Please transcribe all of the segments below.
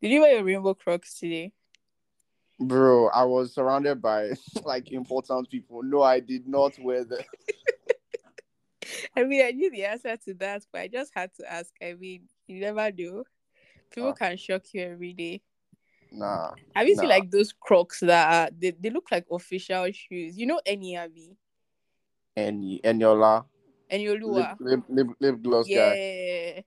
Did you wear your rainbow crocs today? Bro, I was surrounded by like important people. No, I did not wear them. I mean, I knew the answer to that, but I just had to ask. I mean, you never know. People Ah. can shock you every day. Nah. Have you seen like those crocs that are, they, they look like official shoes? You know any Abby? Any Eniola. And your Lip, Lua? lip, lip, lip gloss guy.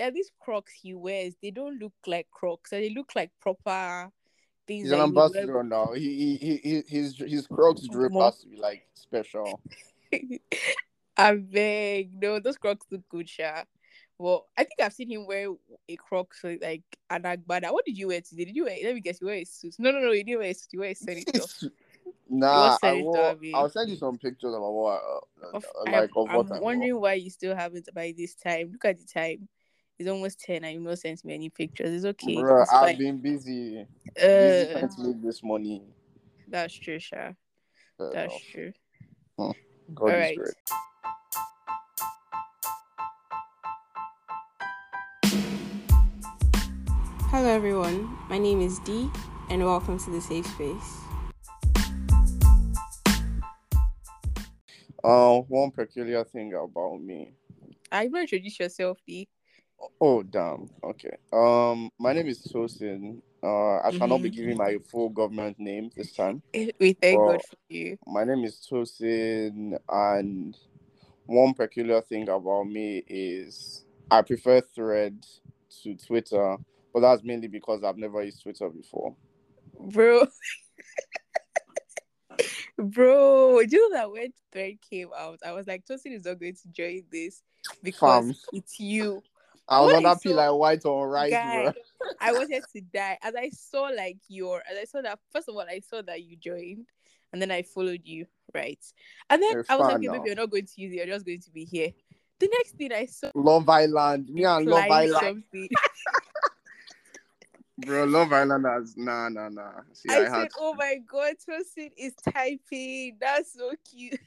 Yeah. There are these crocs he wears. They don't look like crocs. They look like proper things. He's an would wear ambassador now. He, he, he, his his Crocs drip More. has to be like special. I beg. No, those Crocs look good, Sha. Well, I think I've seen him wear a Crocs like an Agbada. What did you wear today? Did you wear? Let me guess. You wear a suit? No, no, no. You didn't wear a suit. You wear a senator. nah, I will. I'll send you some pictures of what, uh, Of, uh, I'm, of what I'm wondering why you still haven't by this time. Look at the time. It's almost ten, and you've not sent me any pictures. It's okay. Bruh, It's I've been busy. busy Uh, trying to make this money. that's true, Sha. Fair That's enough. true. God All is right. great. Hello, everyone. My name is Dee, and welcome to the Safe Space. Uh, one peculiar thing about me. I will introduce yourself, Dee. Oh damn. Okay. Um, my name is Tosin. Uh, I shall not be Mhm. giving my full government name this time. We thank God for you. My name is Tosin, and one peculiar thing about me is I prefer Thread to Twitter, but that's mainly because I've never used Twitter before. Bro. Bro, do you know that when Thread came out, I was like, Tosin is not going to join this because Fam. it's you. I was on that like white or rice, Guy, bro. I wanted to die. As I saw like your as I saw that first of all, I saw that you joined and then I followed you, right? And then You're I was like, okay, now. maybe you're not going to use it, you're just going to be here. The next thing I saw Love Island, me and Love Island, bro. Love Island has nah, nah, nah. See, I, I, said, had "Oh my god, Tosin is typing. That's so cute."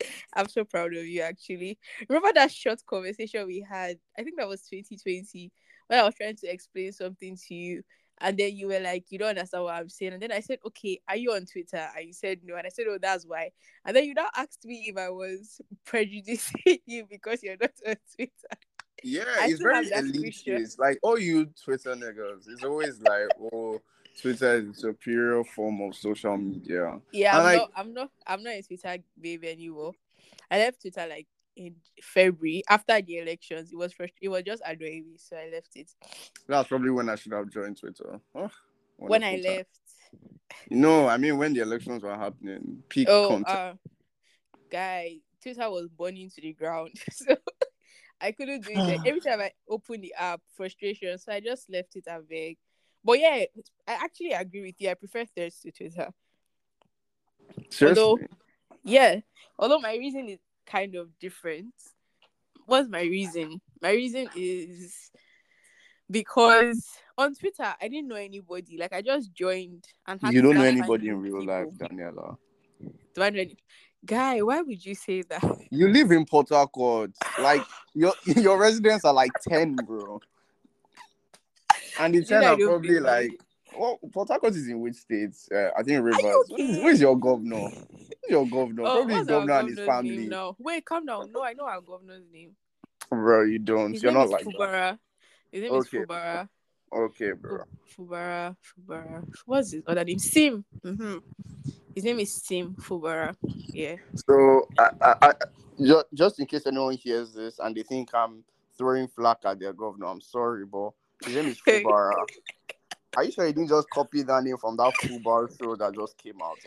I'm so proud of you, actually. Remember that short conversation we had? I think that was 2020 when I was trying to explain something to you, and then you were like, "You don't understand what I'm saying." And then I said, "Okay, are you on Twitter?" And you said no, and I said, "Oh, that's why." And then you now asked me if I was prejudicing you because you're not on Twitter. Yeah, I it's very elitist. Like all you Twitter niggas, it's always like, oh, Twitter is a superior form of social media. Yeah, I'm like- not. I'm not. I'm not a Twitter baby anymore. I left Twitter like in February after the elections. It was first. It was just annoying so I left it. That's probably when I should have joined Twitter. When I left, No, I mean when the elections were happening, peak oh, content. uh, guy, Twitter was burning to the ground, so I couldn't do it. Every time I open the app, frustration. So I just left it and beg. But yeah, I actually agree with you. I prefer Threads to Twitter. Seriously. although- Yeah, although my reason is kind of different. What's my reason? My reason is because on Twitter I didn't know anybody. Like I just joined and had you don't know anybody in real life. Daniela. Do I know any- Guy, why would you say that? You live in Port Harcourt. Like your your residents are like ten, bro. And the are probably like, well, Port Harcourt is in which states? Uh, I think Rivers. you Who is- okay? who is your governor? Who's your governor? oh, probably his governor and his family. now? Wait, calm down. No, I know our governor's name. Bro, you don't. His You're not like that. Fubara. His name Okay. is Fubara. Okay, bro. Fubara, Fubara. What's his other name? Sim. hmm His name is Sim Fubara. Yeah. So, I, I, I, ju- just in case anyone hears this and they think I'm throwing flack at their governor, I'm sorry, but his name is Fubara. Are you sure you didn't just copy that name from that football show that just came out?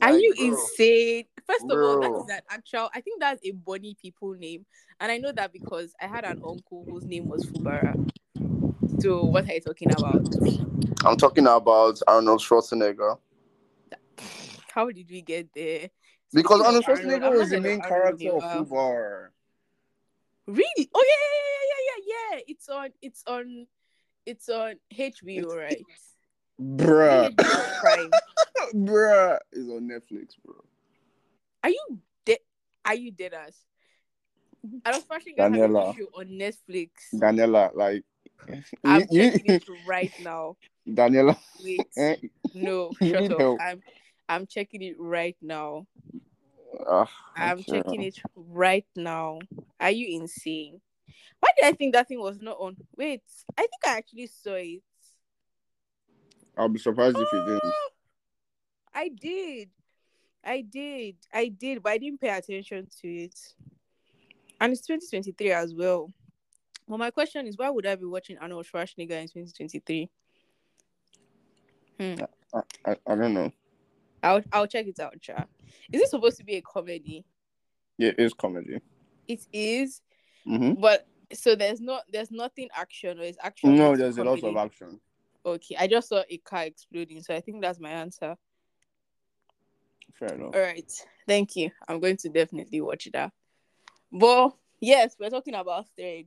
Are you bro, insane? First of all, that's that Bro. is an actual. I think that's a Bonny people name, and I know that because I had an uncle whose name was Fubara. So what are you talking about? I'm talking about Arnold Schwarzenegger. How did we get there? Because Arnold Schwarzenegger was the main character of uh. while. Fubar. Really? Oh yeah, yeah, yeah, yeah, yeah, yeah. It's on. It's on. It's on HBO, right? Bruh. Prime. Bruh. It's on Netflix, bro. Are you dead? Are you dead ass? I was watching Daniela. show on Netflix. Daniela, like, I'm checking it right now. Daniela, Wait, no, shut up. help. I'm I'm checking it right now. ah, I'm checking it right now. Are you insane? Why did I think that thing was not on? Wait, I think I actually saw it. I'll be surprised if you didn't. Ah, I did. I did. I did, but I didn't pay attention to it. And it's 2023 as well. Well, my question is, why would I be watching Arnold Schwarzenegger in 2023? Hmm. I, I, I don't know. I'll I'll check it out, Cha. Is it supposed to be a comedy? Yeah, it's comedy. It is, hmm but so there's not there's nothing action or it's action. No, there's a lot of action. Okay, I just saw a car exploding, so I think that's my answer. Fair enough. All right, thank you. I'm going to definitely watch that. But yes, we're talking about Thread.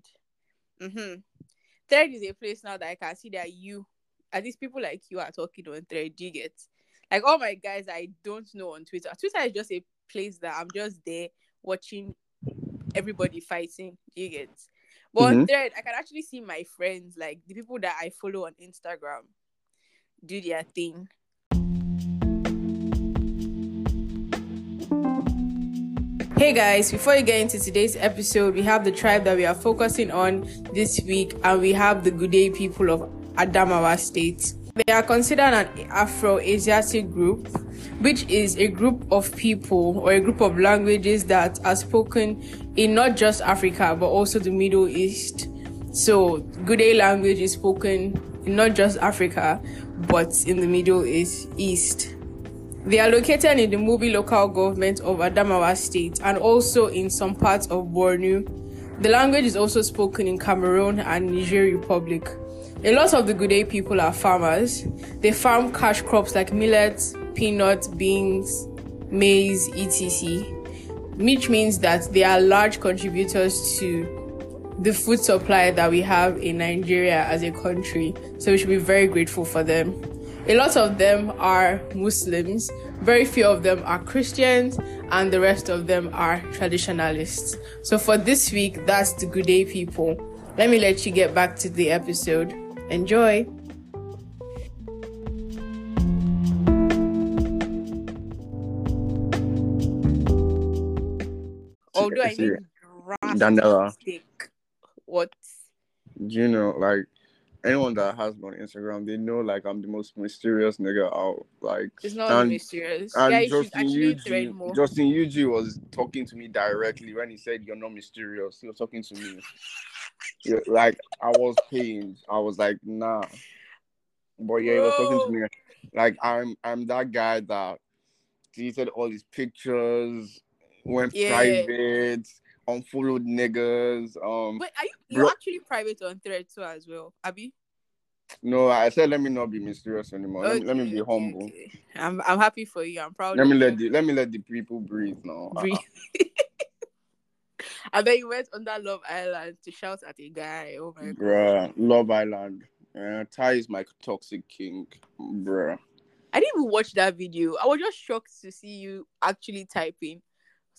Mm-hmm. Thread is a place now that I can see that you, at least people like you, are talking on Thread. You get? Like all my guys I don't know on Twitter. Twitter is just a place that I'm just there watching everybody fighting. You get? But on Mhm. Thread, I can actually see my friends, like the people that I follow on Instagram, do their thing. Hey guys, before you get into today's episode, we have the tribe that we are focusing on this week, and we have the Gude people of Adamawa State. They are considered an Afro Asiatic group, which is a group of people or a group of languages that are spoken in not just Africa but also the Middle East. So, Gude language is spoken in not just Africa but in the Middle East. East. They are located in the Mubi local government of Adamawa state and also in some parts of Bornu. The language is also spoken in Cameroon and Niger Republic. A lot of the Gude people are farmers. They farm cash crops like millet, peanuts, beans, maize, etc. Which means that they are large contributors to the food supply that we have in Nigeria as a country. So we should be very grateful for them. A lot of them are Muslims, very few of them are Christians, and the rest of them are traditionalists. So for this week, that's the Gude people. Let me let you get back to the episode. Enjoy. Although I need drastic Daniela. What? Do you know, like, anyone that has me on Instagram, they know, like, I'm the most mysterious nigga out. Like, It's not and, mysterious. and Yeah, Justin Yuji, more. Justin Yuji was talking to me directly when he said, You're not mysterious. He was talking to me. Yeah, like, I was pained. I was like, Nah. But yeah, he was talking to me. Like, I'm I'm that guy that deleted all his pictures, went Yeah. private, unfollowed niggas. Um, Wait, are you you're Bro- actually private on thread too as well, Abby? No, I said let me not be mysterious anymore. Let, me, let me be humble. okay. I'm I'm happy for you. I'm proud Let me you. let the let me let the people breathe now. Breathe. and then you went on that Love Island to shout at a guy. Oh my god. bruh, Love Island. Uh, Ty is my toxic king, bruh. I didn't even watch that video. I was just shocked to see you actually typing.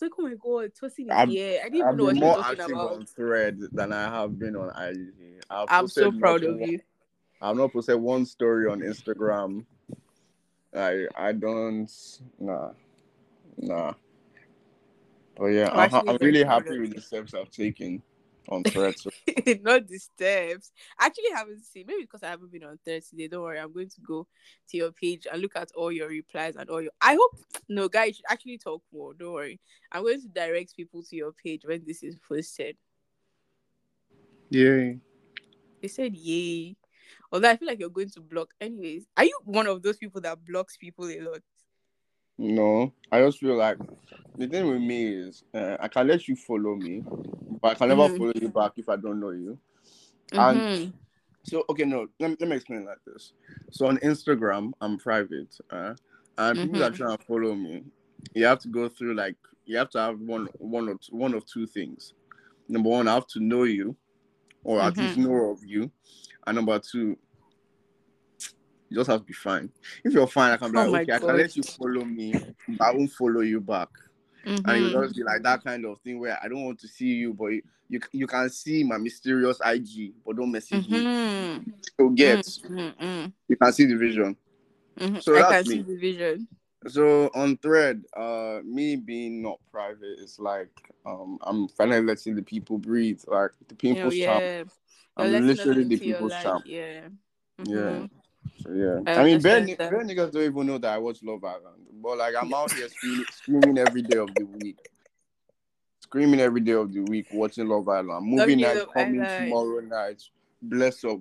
I was like, oh my god, Tosin is I'm- here. I didn't even I've know what been you were more talking active about. on Thread than I have been on IG. I've I'm so proud of one- you. I've not posted one story on Instagram. I I don't nah nah. But yeah, I'm I'm, I'm really happy with the steps I've taken on Thread. So Not the steps. I actually haven't seen. Maybe because I haven't been on thread today. Don't worry. I'm going to go to your page and look at all your replies and all your. I hope no guys should actually talk more. Don't worry. I'm going to direct people to your page when this is posted. yeah. They said yay. Although I feel like you're going to block. Anyways, are you one of those people that blocks people a lot? No, I just feel like the thing with me is uh, I can let you follow me, but I can never Mhm. follow you back if I don't know you. And- Mhm. So okay, no, let me, let me explain like this. So on Instagram, I'm private, uh, and people that Mhm. try and follow me, you have to go through like you have to have one one or two, one of two things. Number one, I have to know you, or at least Mm-hmm. know of you, and number two, you just have to be fine. If you're fine, I can be Oh like, okay, I can let you follow me, but I won't follow you back. and it Mhm. will just be like that kind of thing where I don't want to see you, but you you, you can see my mysterious IG, but don't message me. Mhm. So get Mm, mm, you can see the vision. mhm. So I that's can see me. the vision. So on thread, uh, me being not private, it's like um, I'm finally letting the people breathe, like the people's champ. yeah. You're I'm literally the people's champ. Yeah. Yeah. Yeah, I I, mean, bare, understand ni- that. bare niggas don't even know that I watch Love Island, but like I'm out here screaming, screaming every day of the week, screaming every day of the week, watching Love Island. Movie night Love coming Island. tomorrow night. Bless up.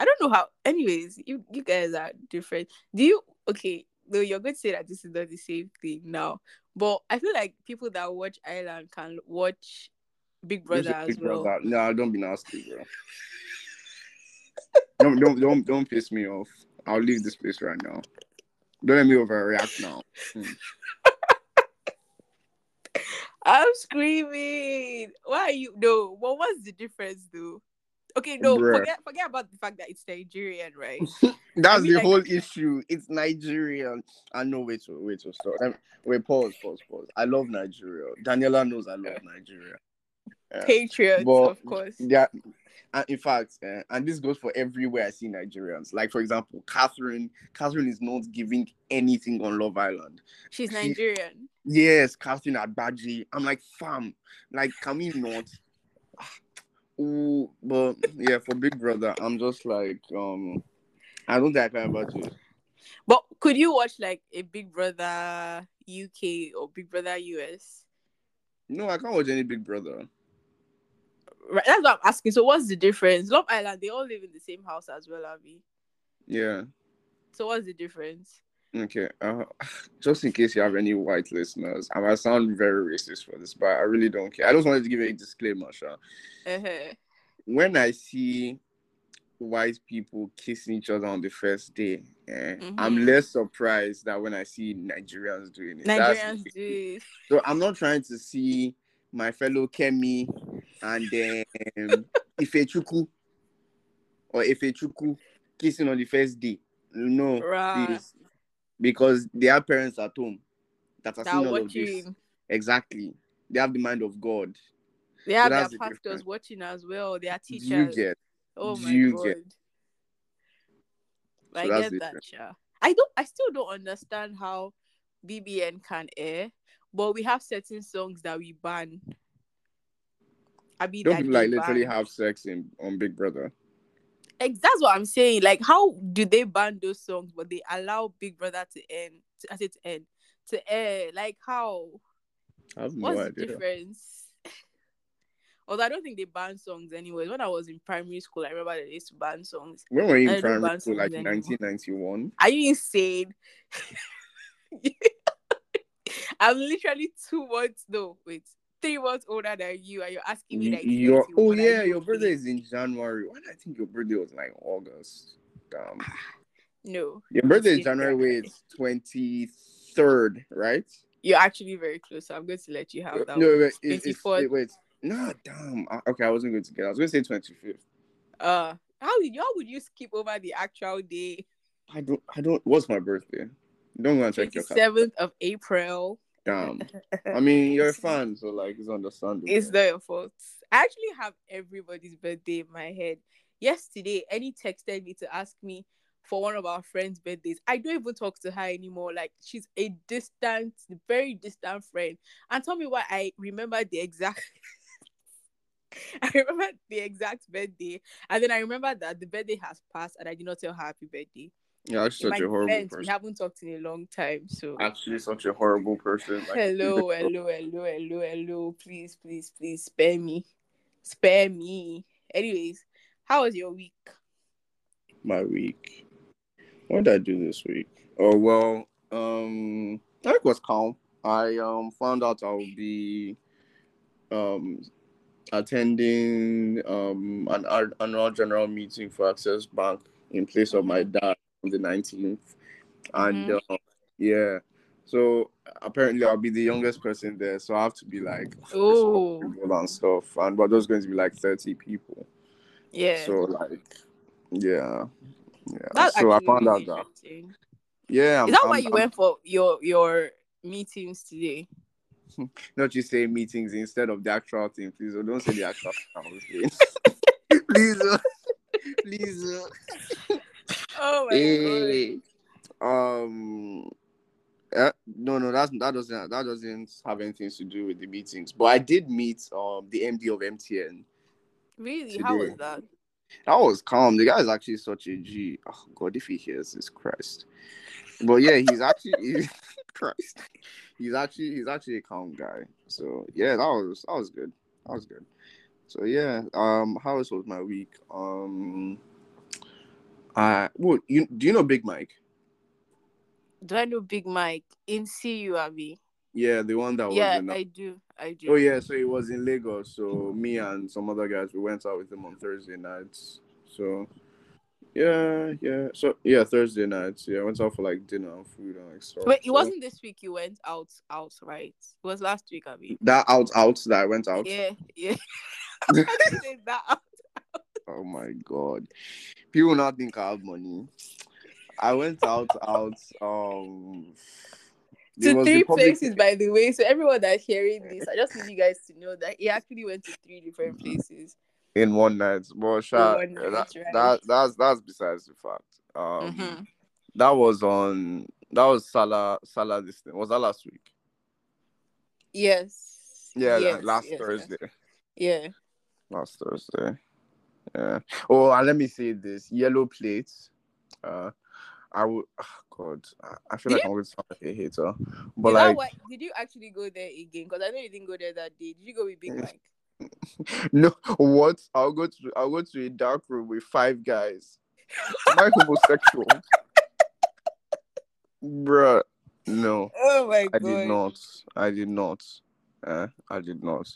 I don't know how. Anyways, you you guys are different. Do you? Okay, though you're going to say that this is not the same thing now, but I feel like people that watch Island can watch Big Brother as Big well. Brother. Nah, don't be nasty, bro. Don't don't don't don't piss me off. I'll leave this place right now. Don't let me overreact now. Hmm. I'm screaming. Why are you? No, but what's the difference, though? Okay, no, Bruh. forget forget about the fact that it's Nigerian, right? That's mean, the like- whole issue. It's Nigerian. I know. Wait, wait, wait. wait, Stop. Wait, pause, pause, pause. I love Nigeria. Daniela knows I love Nigeria. Patriots, But- of course. Yeah. And in fact, uh, and this goes for everywhere I see Nigerians. Like for example, Catherine. Catherine is not giving anything on Love Island. She's she- Nigerian. Yes, Catherine Agbaje. I'm like, fam. Like, can we not? Ooh, but yeah, for Big Brother, I'm just like, um, I don't think I care about you. But could you watch like a Big Brother UK or Big Brother US? No, I can't watch any Big Brother. Right, that's what I'm asking. So what's the difference? Love Island, they all live in the same house as well, Abby. Yeah. So what's the difference? Okay. Uh, just in case you have any white listeners, I might sound very racist for this, but I really don't care. I just wanted to give a disclaimer, Sha. Uh-huh. When I see white people kissing each other on the first day, eh, I'm Mhm. less surprised that when I see Nigerians doing it. Nigerians do. So I'm not trying to see my fellow Kemi and then um, Ifechukwu or Ifechukwu kissing on the first day. No, Right. Because they have parents at home that are That seeing all of this. watching. Exactly. They have the mind of God. They have that's their pastors watching as well. Their Do you teachers. get? oh my you god. get? I get that. Sha. I don't I still don't understand how BBN can air, but we have certain songs that we ban. I mean Don't people like they literally ban. have sex in on Big Brother? Ex- that's what I'm saying. Like, how do they ban those songs, but they allow Big Brother to end? To, I say to end to air. Like, how? I have no What's the difference? Although I don't think they ban songs anyways. When I was in primary school, I remember they used to ban songs. When were you in primary school? Like songs anymore. 1991? Are you insane? I'm literally two months. No, wait, three months older than you, and you're asking me like, Your, 30, oh yeah, you your birthday is in January. Why did I think your birthday was like August? Damn. No, Your birthday is it's January. Wait, it's twenty third, right? You're actually very close. So I'm going to let you have that. no, wait, it, it's, 24th. wait, wait. No, damn. I- Okay, I wasn't going to get. I was going to say twenty fifth. Uh, how did how would you skip over the actual day? I don't. I don't. What's my birthday? Don't go and check your calendar. seventh of April. Damn. Um, I mean, you're a fan, so like it's understandable. It's not your fault. I actually have everybody's birthday in my head. Yesterday, Annie texted me to ask me for one of our friends' birthdays. I don't even talk to her anymore. Like she's a distant, very distant friend. And tell me why I remember the exact I remember the exact birthday. And then I remember that the birthday has passed and I did not tell her happy birthday. Actually In such a horrible defense, we haven't talked in a long time. So Actually, such a horrible person. Like, hello, hello, hello, hello, hello. Please, please, please spare me. Spare me. Anyways, how was your week? my week. What did I do this week? Oh well, um, it was calm. I um found out I'll be um attending um an annual general meeting for Access Bank in place of my dad on the nineteenth, and Mhm. uh, yeah, so apparently I'll be the youngest person there, so I have to be like Oh, and stuff, and but there's going to be like thirty people. yeah. So like, yeah, yeah. That's so I found really out that yeah. Is that why you went for your your meetings today. Not you say meetings instead of the actual thing, please. Or don't say the actual thing. please, oh. please. Oh. My god. Um, uh, no, no, that's that doesn't that doesn't have anything to do with the meetings. But I did meet um the MD of MTN. Really? How was that? That was calm. The guy is actually such a G. Oh God, if he hears this, Christ. But yeah, he's actually he- Christ. He's actually he's actually a calm guy. So yeah, that was that was good. That was good. So yeah, um, how was my week? Um, I well, you do you know Big Mike? Do I know Big Mike in CU, Abby? Yeah, the one that was Yeah, in. Uh, I do. I do. Oh yeah, so he was in Lagos. So me and some other guys we went out with him on Thursday nights. So yeah, yeah. So yeah, Thursday nights. Yeah, I went out for like dinner and food and like stuff. Wait, it So wasn't this week you went out, out, right? It was last week, Abby. that out out that I went out. Yeah, yeah. I that out. Oh my god. People not think I have money. I went out out um to three places, by the way. So everyone that's hearing this, I just need you guys to know that he actually went to three different places. in one night. But one that, right. that that's that's besides the fact. Um Mhm. that was on that was Salah Salah this thing. Was that last week? Yes. Yeah, yes, last yes, yes. Thursday. Yeah. Last Thursday. Yeah. Oh, and let me say this: yellow plates. Uh, I would. Oh God, I- feel Did like I'm going to sound like a hater, but like, why, did you actually go there again? Because I know you didn't go there that day. Did you go with Big Mike? no, what? I'll go to I'll go to a dark room with five guys. Am I homosexual? Bruh, no, Oh my god. I did not. I did not. Uh, I did not.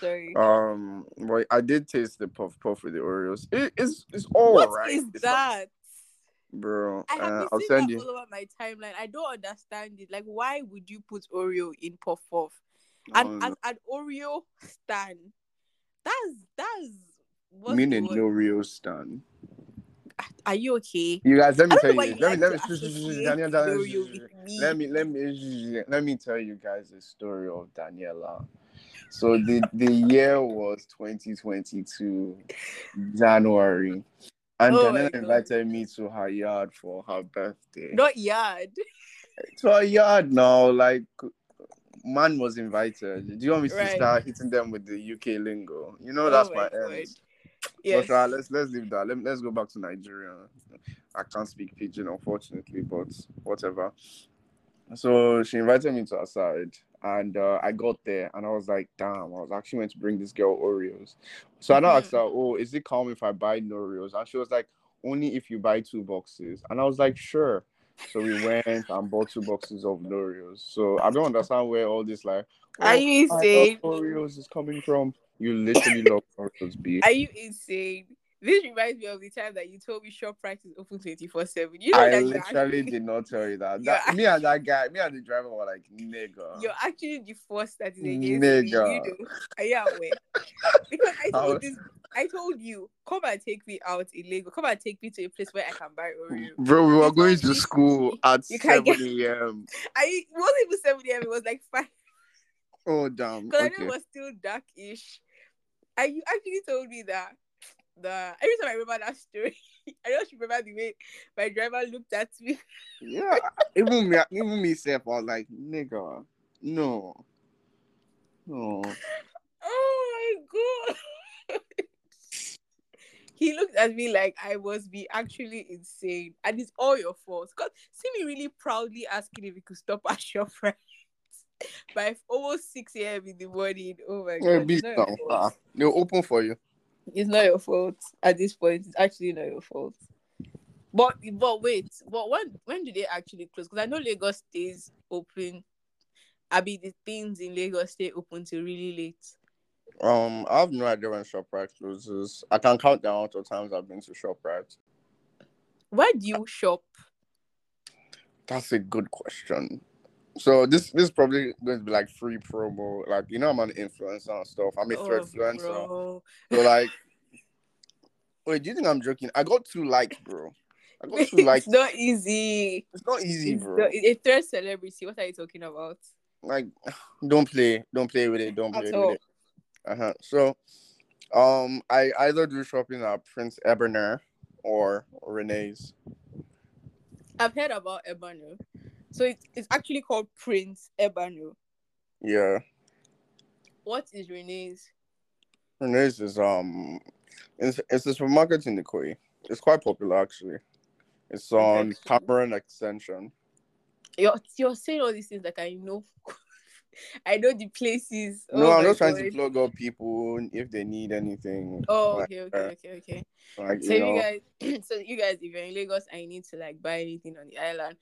Sorry. Um, but I did taste the puff puff with the Oreos. It, it's it's all What right. is It's that? bro? I have uh, been I'll send that you. all over my timeline. I don't understand it. Like, why would you put Oreo in puff puff? And Um, an Oreo stan, that's that's what's mean the a no real stand. Are you okay? You guys, let me tell you. Let me let me like to associate Daniel, Daniel, Oreo with me. let me let me let me tell you guys the story of Daniela. So the the year was 2022 January, and Oh Daniela invited me to her yard for her birthday. Not yard. To her yard now, like man was invited. Do you want me to Right. start hitting them with the UK lingo? You know Oh that's my my, end. Yes. But uh, let's let's leave that. Let, let's go back to Nigeria. I can't speak pidgin, unfortunately, but whatever. So she invited me to her side, and uh, I got there, and I was like, "Damn!" I was actually meant to bring this girl Oreos. So I now asked her, "Oh, is it calm if I buy no Oreos?" And she was like, "Only if you buy two boxes." And I was like, "Sure." So we went and bought two boxes of Oreos. So I don't understand where all this like Are "Oh, you love insane? Oreos is coming from. You literally love Oreos, B. Are you insane? This reminds me of the time that you told me ShopRite is open 24 7. You know I literally actually, did not tell you that. That me and that guy, me and the driver were like, nigga. you're actually the force that is against me. Nigga. You know, are you aware? Because I told this, I told you, come and take me out in Lagos. Come and take me to a place where I can buy Oreo. Bro, we were going to me school at you can't 7 get- a.m. I it wasn't even 7 a.m. It was like 5 Oh, damn. because I know Okay. it was still dark-ish. And you actually told me that the every time I remember that story, I just remember the way my driver looked at me. Yeah, even me, even me, self, I was like, nigga, no. No. Oh my god. he looked at me like I was be actually insane. And it's all your fault. Because see me really proudly asking if we could stop at ShopRite by almost 6 a.m. in the morning. Oh my god. be It's not, your fault. They'll open for you. it's not your fault at this point. It's actually not your fault. But but wait, but when when do they actually close? Because I know Lagos stays open. I mean the things in Lagos stay open till really late. Um, I have no idea when ShopRite closes. I can count the amount of times I've been to ShopRite. Where do you shop? That's a good question. So this this is probably going to be like free promo. Like you know, I'm an influencer and stuff. I'm a thread influencer. Oh, bro. So like, wait, do you think I'm joking? I got two likes, bro. I got two likes. it's not easy. It's not easy, It's bro. not- a third celebrity. What are you talking about? Like, don't play, don't play with it, don't At play all. with it. Uh huh. So, um, I either do shopping at Prince Ebano or Renee's. I've heard about Ebano. So it, it's actually called Prince Ebano. Yeah, What is Renee's? Renee's is um, it's it's a supermarket in Nikoi. It's quite popular actually. It's on. Cameron Extension. You're, you're saying all these things like I know. I know the places. no, Oh I'm just trying to plug up people if they need anything. Oh, like, okay, okay, okay, okay. like So you you guys, so you guys, if you're in Lagos and you need to like buy anything on the island,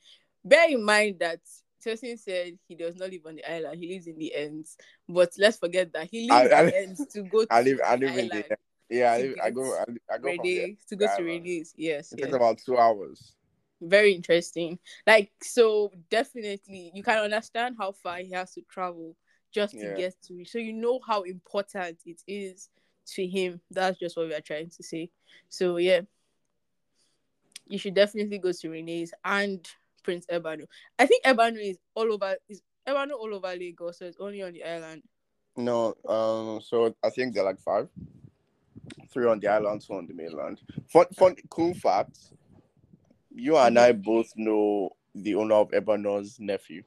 bear in mind that Tosin said he does not live on the island; he lives in the ends. But let's forget that he lives I- in the ends to go to I live, I live in the yeah. I, live, I go, I, I go from there. To go to. Renee's. Yes, It yes. takes about two hours. very interesting. Like so, definitely you can understand how far he has to travel just to Yeah. get to it. So you know how important it is to him. That's just what we are trying to say. So yeah, you should definitely go to Renee's and Prince Ebano. I think Ebano is all over. Is Ebano all over Lagos? So it's only on the island. No, um, so I think they're like five. Three on the island, two on the mainland. Fun, fun, cool fact. You and I both know the owner of Ebano's nephew.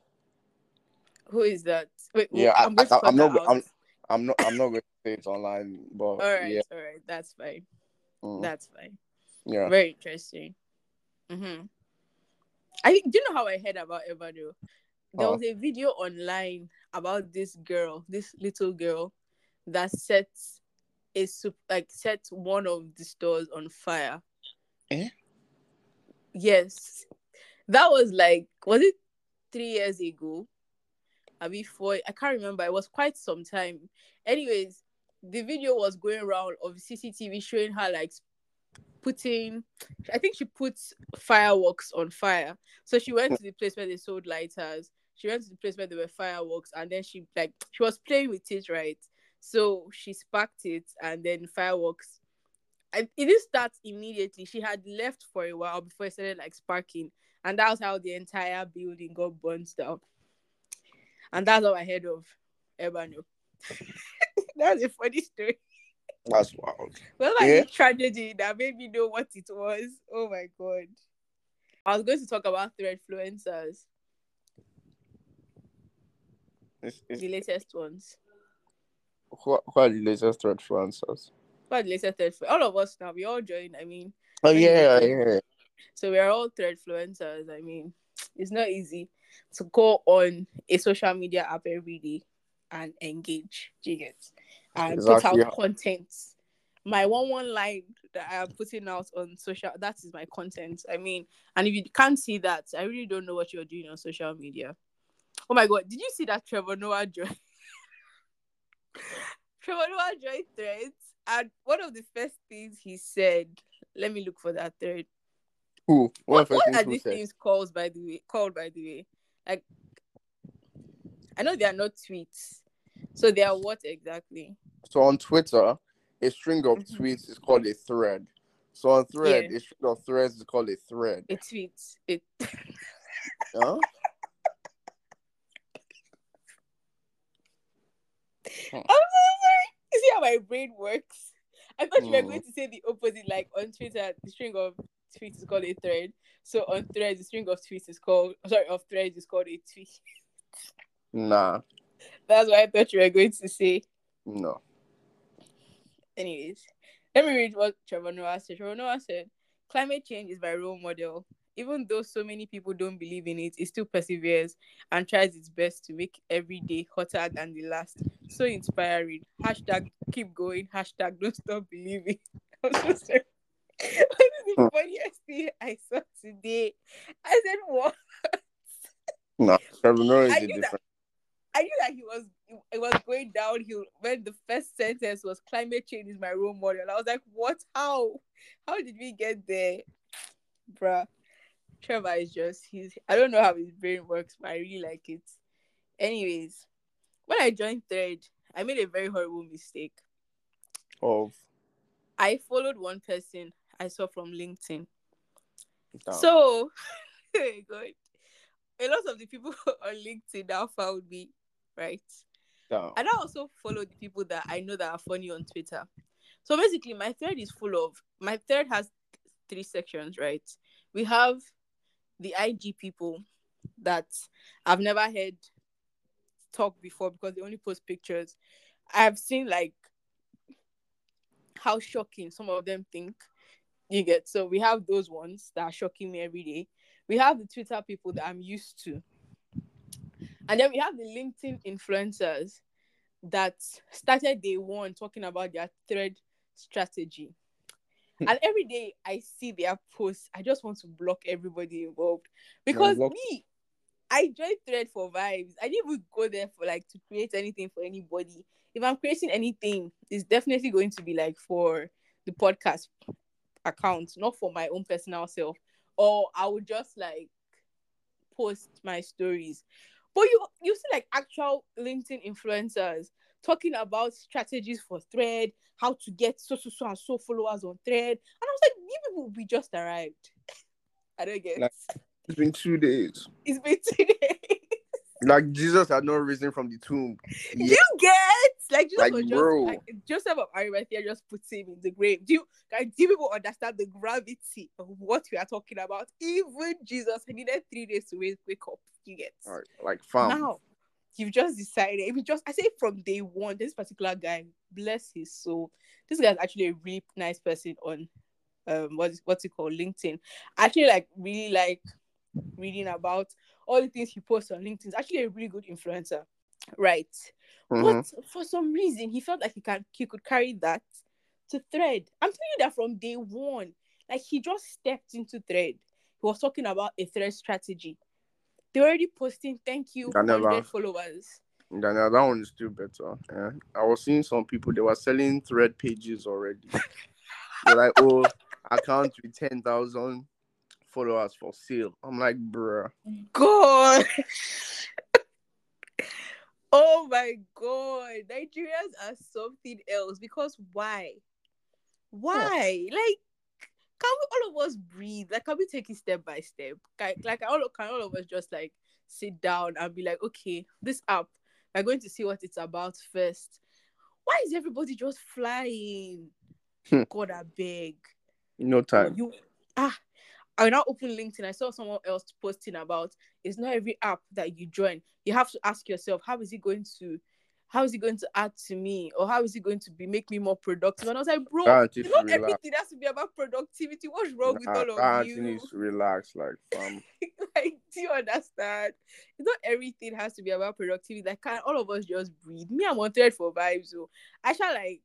Who is that? Wait, Yeah, I, I'm to I, I'm not. I'm, I'm not. I'm not going to say it online, but all right, yeah, all right, that's fine. mm, That's fine. yeah. Very interesting. Mm-hmm. I. Do you know how I heard about Ebano? There Huh. was a video online about this girl, this little girl, that sets a like set one of the stores on fire. Eh? Yes, that was like was it three years ago? I mean, four. I can't remember. It was quite some time. Anyways, the video was going around of CCTV showing her like putting I think she puts fireworks on fire. So she went to the place where they sold lighters. She went to the place where there were fireworks and then she like she was playing with it, right? So she sparked it and then fireworks. And it didn't start immediately. She had left for a while before it started like sparking. And that was how the entire building got burnt down. And that's how I heard of Ebano. that's a funny story. That's wild. Well, like Yeah. a tragedy that made me know what it was. Oh my god. I was going to talk about threadfluencers, It's, it's, the latest ones. who, who are the latest threat influencers? What are the latest thread All of us now, we all join. I mean, Oh yeah, yeah. so we are all threadfluencers. I mean, it's not easy to go on a social media app every day and engage. Do you get? And Exactly. put out content. My one one line that I am putting out on social that is my content. I mean, and if you can't see that, I really don't know what you're doing on social media. Oh my god, did you see that Trevor Noah joined? Trevor Noah joined threads, and one of the first things he said, let me look for that thread. Who? What, What, what are these said? things called by the way? Called by the way, like I know they are not tweets, so they are what exactly? So on Twitter, a string of Mhm. tweets is called a thread. So on thread, Yeah. a string of threads is called a thread. A tweet. It. Huh? I'm so sorry. You see how my brain works? I thought you were Hmm. going to say the opposite, like on Twitter, the string of tweets is called a thread. So on threads, the string of tweets is called sorry, of threads is called a tweet. Nah, That's what I thought you were going to say. no. Anyways, let me read what Trevor Noah said. Trevor Noah said, Climate change is my role model. Even though so many people don't believe in it, it still perseveres and tries its best to make every day hotter than the last. So inspiring. Hashtag keep going. Hashtag don't stop believing. I'm so sorry. What is the hmm. funniest thing I saw today? I said, What? No. Trevor Noah is a different. I knew that he was it was going downhill when the first sentence was climate change is my role model. I was like, what? How? How did we get there? Bruh. Trevor is just he's I don't know how his brain works, but I really like it. Anyways, when I joined Thread, I made a very horrible mistake. Of I followed one person I saw from LinkedIn. Damn. So, oh good. A lot of the people on LinkedIn now found me, right? And I also follow the people that I know that are funny on Twitter. So basically, my thread is full of my thread has three sections, right? We have the IG people that I've never heard talk before because they only post pictures. I've seen like how shocking some of them think you get. So we have those ones that are shocking me every day. We have the Twitter people that I'm used to. And then we have the LinkedIn influencers that started day one talking about their thread strategy. Hmm. and every day I see their posts, I just want to block everybody involved because block- me, I joined thread for vibes. I didn't even go there for like to create anything for anybody. If I'm creating anything, it's definitely going to be like for the podcast account, not for my own personal self. Or I would just like post my stories. But you you see like actual LinkedIn influencers talking about strategies for thread, how to get so so so and so followers on thread. And I was like, you people we just arrived. I don't get Like- It's been two days. it's been two days. Like Jesus had no reason from the tomb. Yeah. You get like Jesus Like, just like Joseph of Arimathea just puts him in the grave. Do you guys do people understand the gravity of what we are talking about? Even Jesus needed three days to wake, wake up. You get Alright, Like fam. now you've just decided if you just I say from day one, this particular guy, bless his soul. This guy's actually a really nice person on um what's what's it called LinkedIn. I actually like really like reading about all the things he posts on LinkedIn. He's actually a really good influencer. Right. Mhm. But for some reason he felt like he can he could carry that to thread. I'm telling you that from day one. Like he just stepped into thread. He was talking about a thread strategy. They were already posting thank you, 100 followers. Yeah, that one is still better. Yeah. I was seeing some people they were selling thread pages already. They're like, oh, account with ten thousand followers for sale. I'm like, bruh. God. Oh my god. Nigerians are something else because why? Why? Like can we all of us breathe? Like can we take it step by step? Like, like all can all of us just like sit down and be like, okay, this app, we're going to see what it's about first. Why is everybody just flying? Hmm. God, I beg. No time. You ah, I now open LinkedIn. I saw someone else posting about it's not every app that you join. You have to ask yourself, how is it going to how is it going to add to me? Or how is it going to be make me more productive? And I was like, bro, That you know relax. everything has to be about productivity. What's wrong with all of auntie you? needs to relax. Like, fam. like, do you understand? It's not everything has to be about productivity. Like, can all of us just breathe? Me, I'm on thread for vibes. So I shall like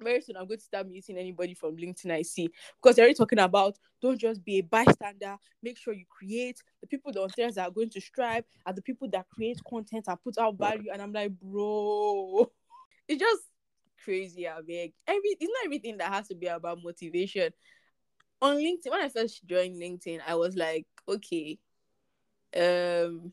very soon I'm going to start muting anybody from LinkedIn I see because they're already talking about don't just be a bystander. Make sure you create. The people threads that are going to strive are the people that create content and put out value. And I'm like, bro, it's just crazy. I beg. Every it's not everything that has to be about motivation. On LinkedIn, when I first joined LinkedIn, I was like, okay, um,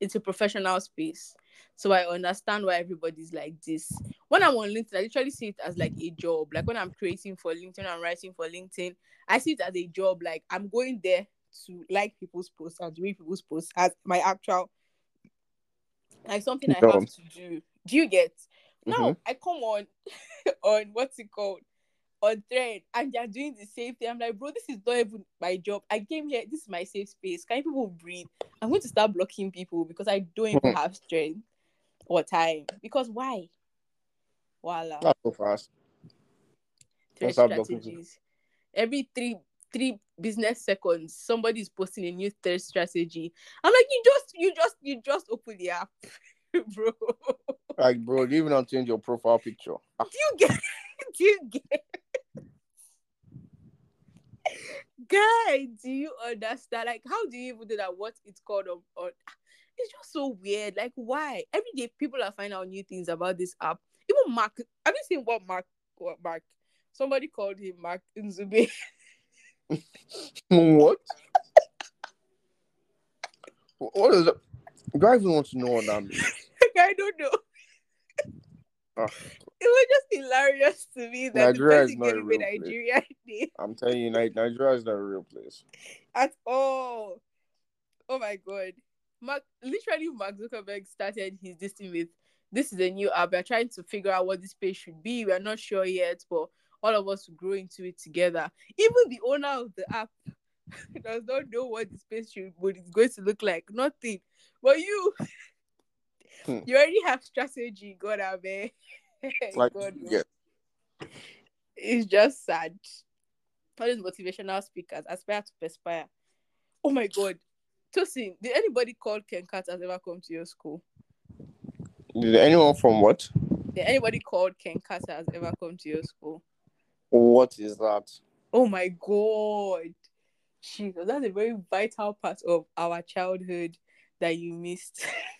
it's a professional space. So I understand why everybody's like this. When I'm on LinkedIn, I literally see it as like a job. Like when I'm creating for LinkedIn, I'm writing for LinkedIn, I see it as a job. Like I'm going there to like people's posts and read people's posts as my actual like something I have to do. Do you get? Now Mhm. I come on on what's it called? On thread and they're doing the same thing. I'm like, bro, this is not even my job. I came here, this is my safe space. Can people breathe? I'm going to start blocking people because I don't even Mhm. have strength or time. Because why? Voila. Not so fast. Thread start blocking people. strategies. Every three three business seconds, somebody's posting a new third strategy. I'm like, you just you just you just open the app, bro. Like, bro, you even not change your profile picture. Do you get? Do you get? Guy, do you understand? Like, how do you even do that? What it's called? Or, or it's just so weird. Like, why? Every day people are finding out new things about this app. Even Mark, have you seen what Mark? What Mark? Somebody called him Mark Nzube. what? What is it? Do I even want to know what that means? I don't know. Ah. It was just hilarious to me that Nigeria the is person not a gave me real place. Nigeria name I'm telling you, Nigeria is not a real place. at all. Oh my god. Mark literally Mark Zuckerberg started his this thing with this is a new app. We're trying to figure out what this page should be. We're not sure yet, but all of us will grow into it together. Even the owner of the app does not know what this page should what it's going to look like. Nothing. But you Hmm. you already have strategy, God man. Like, God, yeah, It's just sad. All these motivational speakers aspire to perspire. Oh my god. Tosin, did anybody called Ken Carter ever come to your school? did anyone from what? Did anybody called Ken Carter has ever come to your school? What is that? Oh my god. Jesus, that's a very vital part of our childhood that you missed.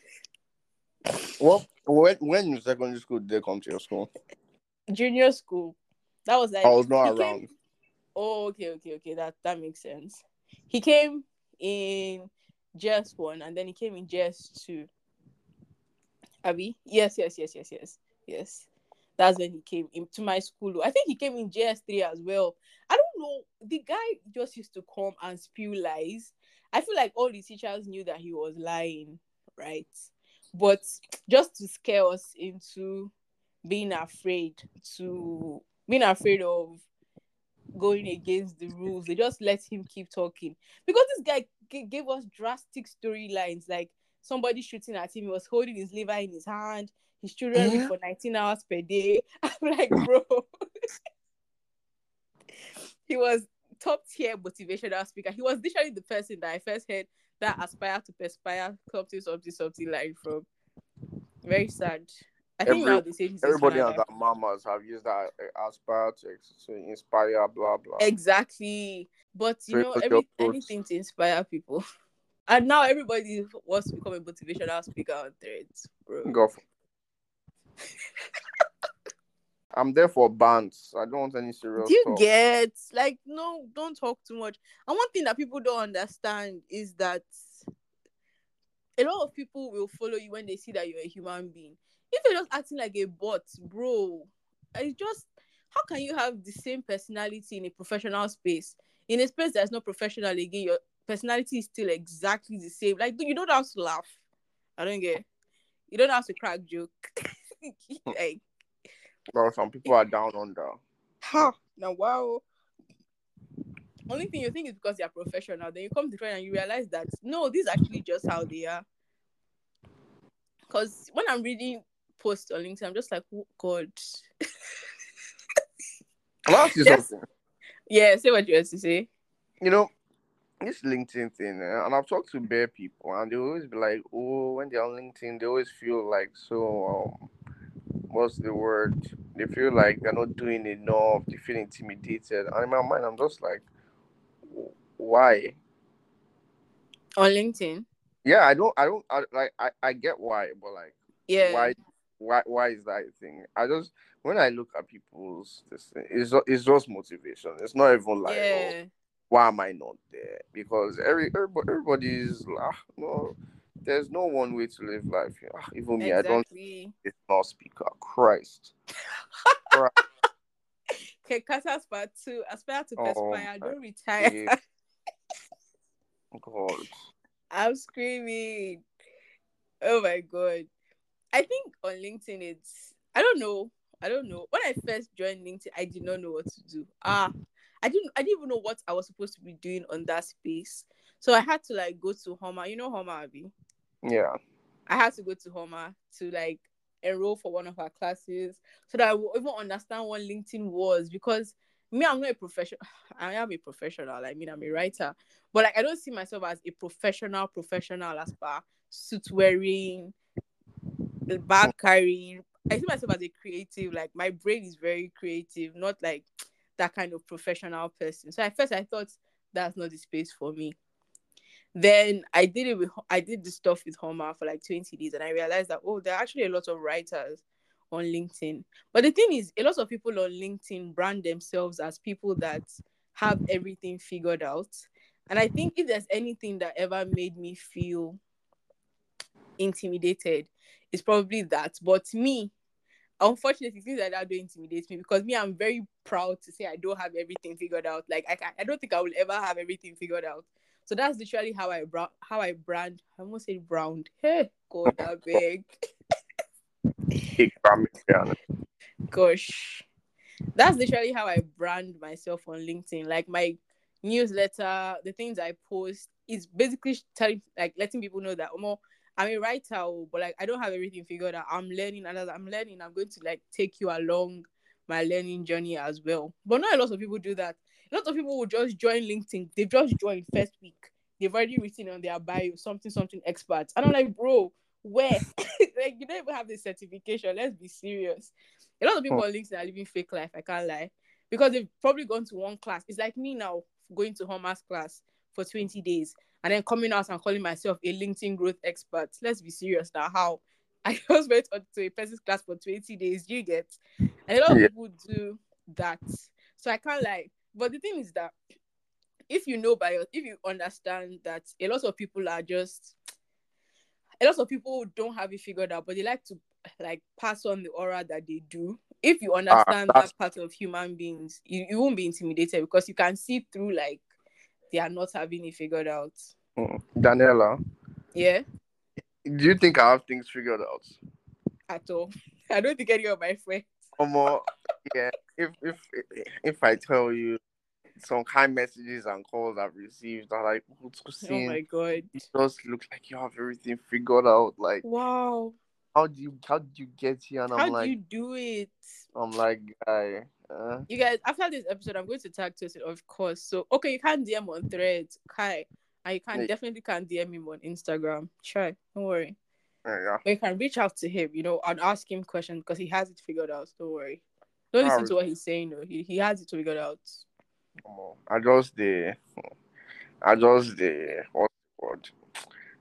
Well, when when in secondary school did they come to your school? Junior school. That was like oh, I was not he came- around. Oh, okay, okay, okay. That that makes sense. He came in JS one and then he came in JS two. Abby? Yes, yes, yes, yes, yes, yes. That's when he came into my school. I think he came in JS three as well. I don't know. The guy just used to come and spew lies. I feel like all the teachers knew that he was lying, right? But just to scare us into being afraid to being afraid of going against the rules. They just let him keep talking because this guy g- gave us drastic storylines like somebody shooting at him. He was holding his liver in his hand. His children Yeah. for 19 hours per day. I'm like, bro. he was top tier motivational speaker. He was literally the person that I first heard that aspire to perspire something, something, something like from. Very sad. I think Every- now they say Everybody Canada. their mamas have used that uh, aspire to, to inspire, blah blah. Exactly. But you Very know, every, anything to inspire people. And now everybody wants to become a motivational speaker on threads, bro. Go for. I'm there for bands. I don't want any serious Do you talk. get like no, don't talk too much. And one thing that people don't understand is that a lot of people will follow you when they see that you're a human being. If you're just acting like a bot, bro, it's just how can you have the same personality in a professional space? In a space that's not professional again, your personality is still exactly the same. Like you don't have to laugh. I don't get. You don't have to crack joke. like Well, some people are down under. Ha! Now, wow. Only thing you think is because they are professional. Then you come to friend and you realize that no, this is actually just how they are. Because when I'm reading posts on LinkedIn, I'm just like, oh, God. I'm ask you Yes. something. Yeah, say what you have to say. You know, this LinkedIn thing, eh, and I've talked to bare people, and they always be like, "Oh, when they're on LinkedIn, they always feel like so. Um, what's the word? They feel like they're not doing enough. They feel intimidated. And in my mind, I'm just like, why? On LinkedIn. Yeah, I don't, I don't, I, like, I, I get why, but like, Yeah. why, why, why is that thing? I just when I look at people's this thing, it's it's just motivation. It's not even like, oh, why am I not there? Because every everybody, everybody's ah, no, there's no one way to live life. Ah, even me, I don't Exactly. it's not speaker. Christ. Okay, Kata aspire to aspire to Oh, perspire. my Don't retire. God. I'm screaming. Oh my god. I think on LinkedIn it's I don't know. I don't know. When I first joined LinkedIn, I did not know what to do. Ah, I didn't I didn't even know what I was supposed to be doing on that space. So I had to like go to Homa. You know Homa Abby? Yeah. I had to go to Homa to like enroll for one of our classes so that I would even understand what LinkedIn was because me, I'm not a professional. I am a professional. I mean, I'm a writer, but like I don't see myself as a professional professional as far suit wearing, bag carrying. I see myself as a creative. Like my brain is very creative, not like that kind of professional person. So at first I thought that's not the space for me. Then I did it with I did the stuff with Homer for like 20 days and I realized that oh there are actually a lot of writers on LinkedIn. But the thing is a lot of people on LinkedIn brand themselves as people that have everything figured out. And I think if there's anything that ever made me feel intimidated, it's probably that. But me, unfortunately things like that don't intimidate me because me i'm very proud to say i don't have everything figured out like i, I don't think i will ever have everything figured out so that's literally how i bra- how i brand i almost say browned hey god i beg gosh that's literally how i brand myself on linkedin like my newsletter the things i post is basically telling like letting people know that I'm a writer, oh, but like I don't have everything figured out. I'm learning, and as I'm learning, I'm going to like take you along my learning journey as well. But not a lot of people do that. A lot of people will just join LinkedIn. They've just joined first week. They've already written on their bio something, something experts. And I'm like, bro, where? like you don't even have the certification. Let's be serious. A lot of people on LinkedIn are living fake life. I can't lie. Because they've probably gone to one class. It's like me now going to Homer's class for 20 days and then coming out and calling myself a LinkedIn growth expert. Let's be serious now. How I just went to a person's class for 20 days. You get, and a lot of yeah. people do that. So I can't lie. But the thing is that if you know by if you understand that a lot of people are just a lot of people don't have it figured out, but they like to like pass on the aura that they do. If you ah, understand uh, that part of human beings, you, you won't be intimidated because you can see through like they are not having it figured out. Mm. Daniela. Yeah. Do you think I have things figured out? At all. I don't think any of my friends. Um, yeah. If if if I tell you some kind messages and calls I've received are like, oh my god, it just looks like you have everything figured out. Like, wow, how do you how do you get here? And how I'm like, do you do it? I'm like, guy, uh, you guys, after this episode, I'm going to tag to it, of course. So, okay, you can DM on threads, Kai. And you can yeah. definitely can DM him on Instagram. Try, don't worry. Yeah. But you can reach out to him, you know, and ask him questions because he has it figured out. Don't worry. Don't listen to what he's saying though. He he has it figured out. I just the I just the what's the word?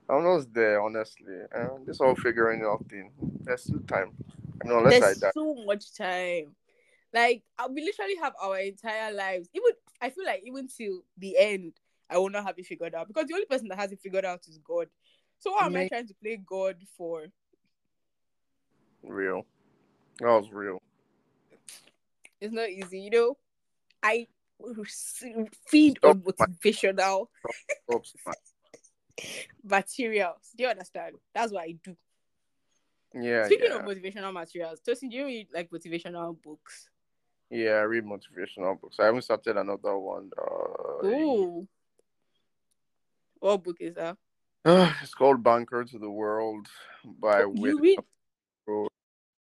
I'm just there, honestly. And this all figuring out thing. There's still time. I know, unless There's I die. so much time. Like I we literally have our entire lives. Even I feel like even till the end, I will not have it figured out because the only person that has it figured out is God. So what am I trying to play God for? Real. That was real. It's not easy, you know. I feed on motivational materials. Do you understand? That's what I do. Yeah. Speaking yeah. of motivational materials, Tosin, do you read like motivational books? Yeah, I read motivational books. I haven't started another one. Uh, Ooh. What book is that? it's called Banker to the World by oh, You read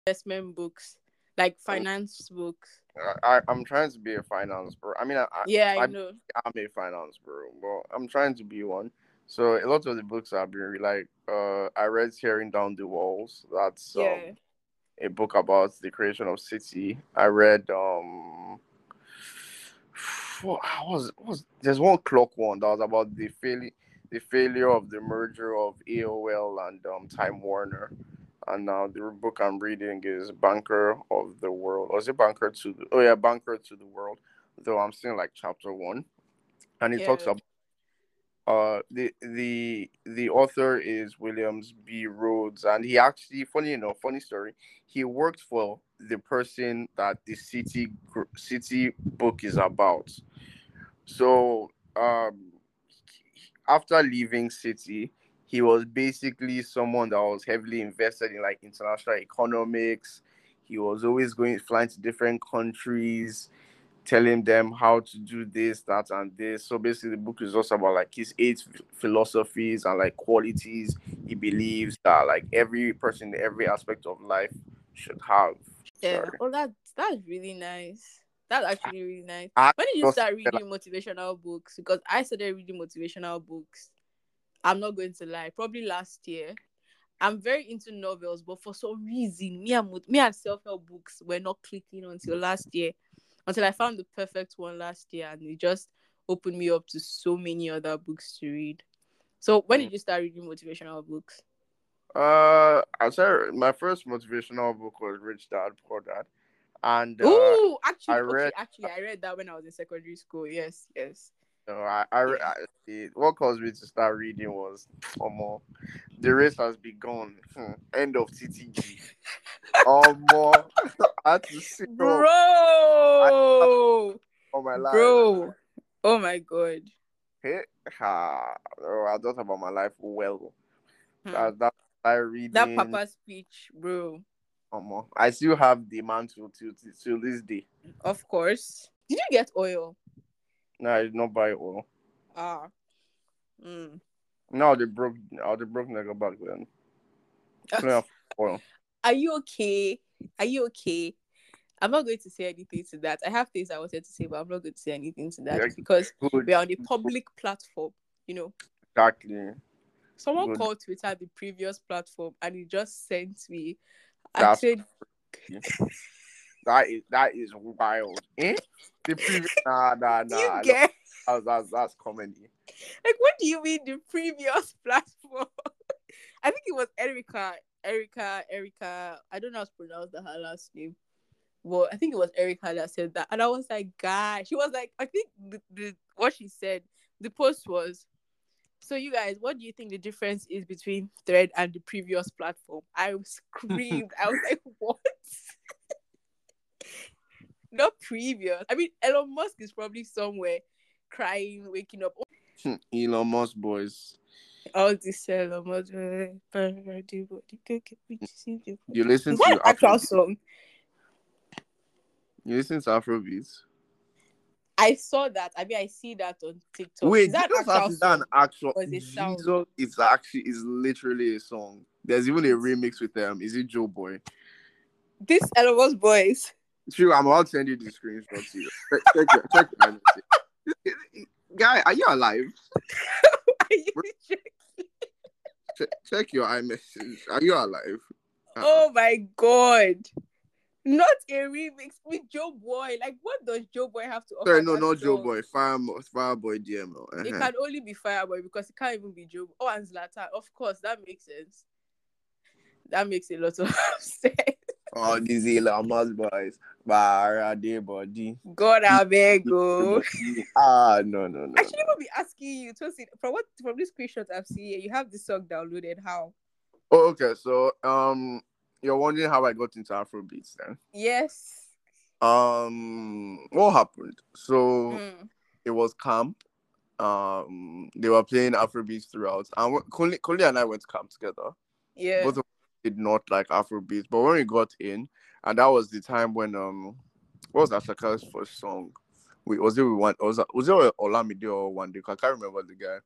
investment books, like finance books. I, I'm trying to be a finance bro. I mean, I, yeah, I, I know. I'm a finance bro, but I'm trying to be one. So a lot of the books I've been like, uh, I read Tearing Down the Walls. That's um, yeah. a book about the creation of Citi. I read um, what was was there's one clock one that was about the failure the failure of the merger of AOL and um, Time Warner. And now the book I'm reading is Banker of the World. Or is it Banker to the oh yeah, Banker to the World. Though I'm seeing like chapter one. And it yeah. talks about uh the the the author is Williams B. Rhodes, and he actually, funny enough, funny story, he worked for the person that the city Citi book is about. So um after leaving Citi, he was basically someone that was heavily invested in like international economics. He was always going flying to different countries, telling them how to do this, that, and this. So basically, the book is also about like his eight philosophies and like qualities he believes that like every person in every aspect of life should have. Yeah, Sorry. well, that's that's really nice. That's actually really nice. When did you start reading motivational books? Because I started reading motivational books. I'm not going to lie, probably last year. I'm very into novels, but for some reason, me and me and self help books were not clicking until last year. Until I found the perfect one last year, and it just opened me up to so many other books to read. So, when did mm. you start reading motivational books? Uh, I said my first motivational book was Rich Dad Poor Dad. And uh, oh, actually, I read, okay, actually, I read that when I was in secondary school. Yes, yes. No, I, I, I it, what caused me to start reading was, um, the race has begun. Hmm, end of TTG. Oh more. I had to up Bro. on my life. Bro. Oh my god. Hey, ha. Oh, I thought about my life well. Hmm. That, that I reading. That papa speech, bro. Omo. I still have the mantle to, to, to this day. Of course. Did you get oil? No, I did not buy oil. Ah. Mm. No, they broke. Oh, they broke nigga back then. Oil. Are you okay? Are you okay? I'm not going to say anything to that. I have things I wanted to say, but I'm not going to say anything to that Yeah. because Good. we're on a public platform. You know, Exactly. someone Good. called Twitter the previous platform and he just sent me. I said, That is that is wild. Eh? The previous nah nah Do you nah. get? That's, that's that's comedy. Like, what do you mean the previous platform? I think it was Erica, Erica, Erica. I don't know how to pronounce the her last name, Well, I think it was Erica that said that, and I was like, "God!" She was like, "I think the, the what she said." The post was, "So you guys, what do you think the difference is between Thread and the previous platform?" I screamed. I was like, "What?" Not previous. I mean, Elon Musk is probably somewhere crying, waking up. Elon Musk boys. All this Elon Musk. You You listen Is an to actual Afro, song? you listen to Afrobeats. I saw that. I mean, I see that on TikTok. Wait, is that you an actual to that an actual is it? Jesus it's actually is literally a song. There's even a remix with them. Is it Joe Boy? This Elon Musk boys. True, I'm about to send you the screenshot to you. Check, check, your- check your. Guy, are you alive? Are you joking? Check, check your iMessage. Are you alive? Uh-uh. oh my god. Not a remix with Joe Boy. Like, what does Joe Boy have to offer? Sorry, no, not Joe? Boy. Fire, Fireboy DML. It Uh-huh. can only be Fireboy because it can't even be Joe. Oh, and Zlatan. Of course, that makes sense. That makes a lot of sense. Oh, these Elon Musk boys. Bara de body. God, I beg you. Ah, no, no, no. I should even be asking you to see from what from these screenshot I've seen you have this song downloaded. How? Oh, okay. So, um, you're wondering how I got into Afrobeats then? Yes. Um, what happened? So Mm. it was camp. Um, they were playing Afrobeats throughout, and Kunle and I went to camp together. Yeah. Both of did not like Afrobeat. but when we got in, and that was the time when um, what was Asake's first song? We was it we want was it- was it Olamide or Wande? I can't remember the guy,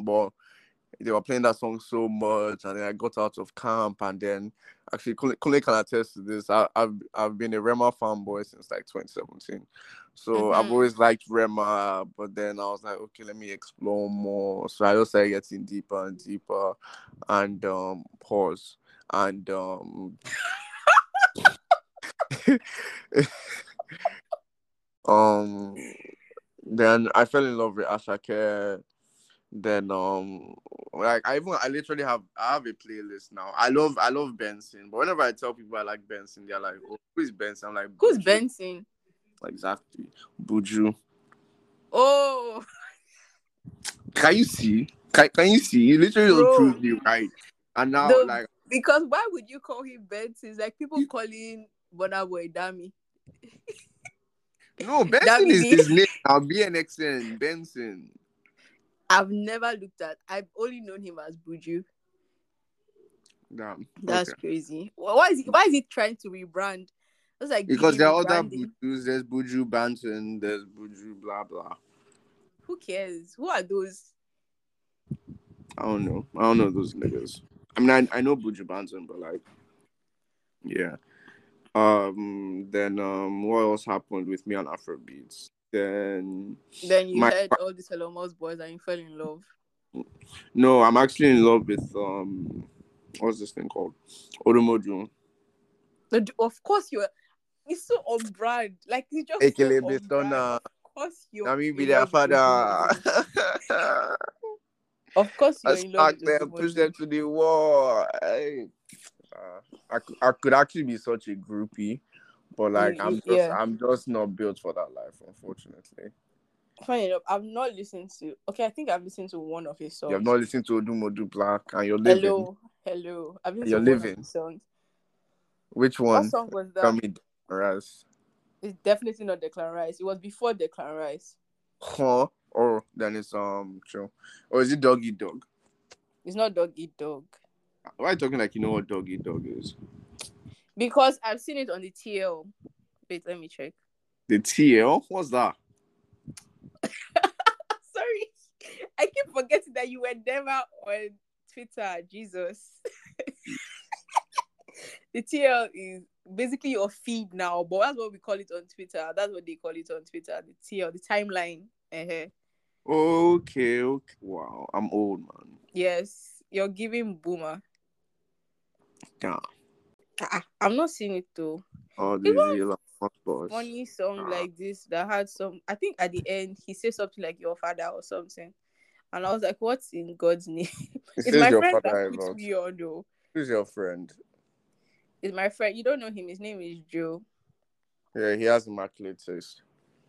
but they were playing that song so much, and then I got out of camp, and then actually Kunle can attest to this. I, I've I've been a Rema fanboy since like 2017, so I've Mhm. always liked Rema, but then I was like, okay, let me explore more. So I just started getting deeper and deeper, and um, pause, and um. um then I fell in love with Asake. Then um like I even I literally have I have a playlist now. I love I love Benson, but whenever I tell people I like Benson, they're like, oh, who is Benson? I'm like, Who's Buju. Benson? Exactly, Buju. Oh, Can you see? Can, can you see? You literally Bro. don't prove me right. And now No. like because why would you call him Benson? It's like people calling Burna Boy Dami. no Benson is his name I'll be an BNXN Benson. I've never looked at. I've only known him as Buju. Damn. That's okay. crazy. Why is he? Why is he trying to rebrand? It's like Because there are other. Bujus. There's Buju Banton. There's Buju blah blah. Who cares? Who are those? I don't know. I don't know those niggas. I mean, I, I know Buju Banton, but like, yeah. Um. Then um, what else happened with me on Afrobeats? Then Then you My- heard all these Elon Musk boys and you fell in love. no, I'm actually in love with um, what's this thing called? Odumodu. Of course you're. It's so on brand. Like it's just Ekele so on brand. Of course you're. I mean, be in their love father. Of course I you're in love with them, push them to the wall. Hey. Uh, I, I could actually be such a groupie, but like I'm just yeah. I'm just not built for that life, unfortunately. Funny enough, I've not listened to. Okay, I think I've listened to one of his songs. You have not listened to Odumodu Black and you're living. Hello, hello. I've listened You're to living. his songs. Which What one? song was that? Me, It's definitely not Declan Rice. It was before Declan Rice. Huh? Or then it's um, true. Or is it Dog Eat Dog? It's not Dog Eat Dog. Why are you talking like you know what Dog Eat Dog is? Because I've seen it on the TL. Wait, let me check. The TL? What's that? Sorry. I keep forgetting that you were never on Twitter. Jesus. the TL is basically your feed now, but that's what we call it on Twitter. That's what they call it on Twitter. The TL, the timeline. Uh Okay, okay. Wow, I'm old, man. Yes, you're giving boomer. Yeah. Ah, I'm not seeing it though. Oh, It this was is Elon Musk boss. Funny song Ah. like this that had some. I think at the end he said something like your father or something, and I was like, "What's in God's name?" It It's my your friend father that puts me on though. Who's your friend? It's my friend. You don't know him. His name is Joe. Yeah, he has immaculate taste.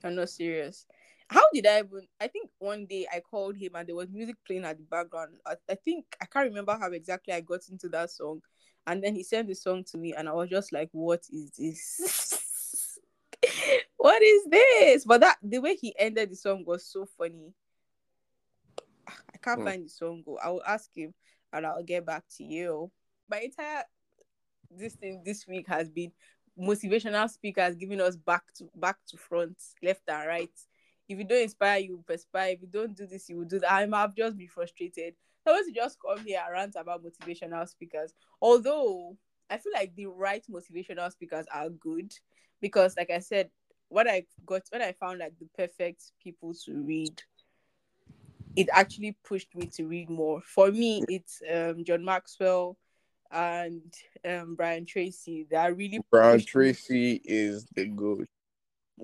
I'm not serious. How did I even? I think one day I called him and there was music playing at the background. I, I think I can't remember how exactly I got into that song, and then he sent the song to me, and I was just like, "What is this? what is this?" But that the way he ended the song was so funny. I can't Hmm. find the song. Go. I will ask him, and I'll get back to you. My entire this thing this week has been motivational speakers giving us back to back to front, left and right. If you don't inspire, you will perspire. If you don't do this, you will do that. I'm I've just been frustrated. I want to just come here and rant about motivational speakers. Although I feel like the right motivational speakers are good because, like I said, what I got when I found like the perfect people to read, it actually pushed me to read more. For me, it's um John Maxwell and um Brian Tracy that really Brian pushed me- Tracy is the good.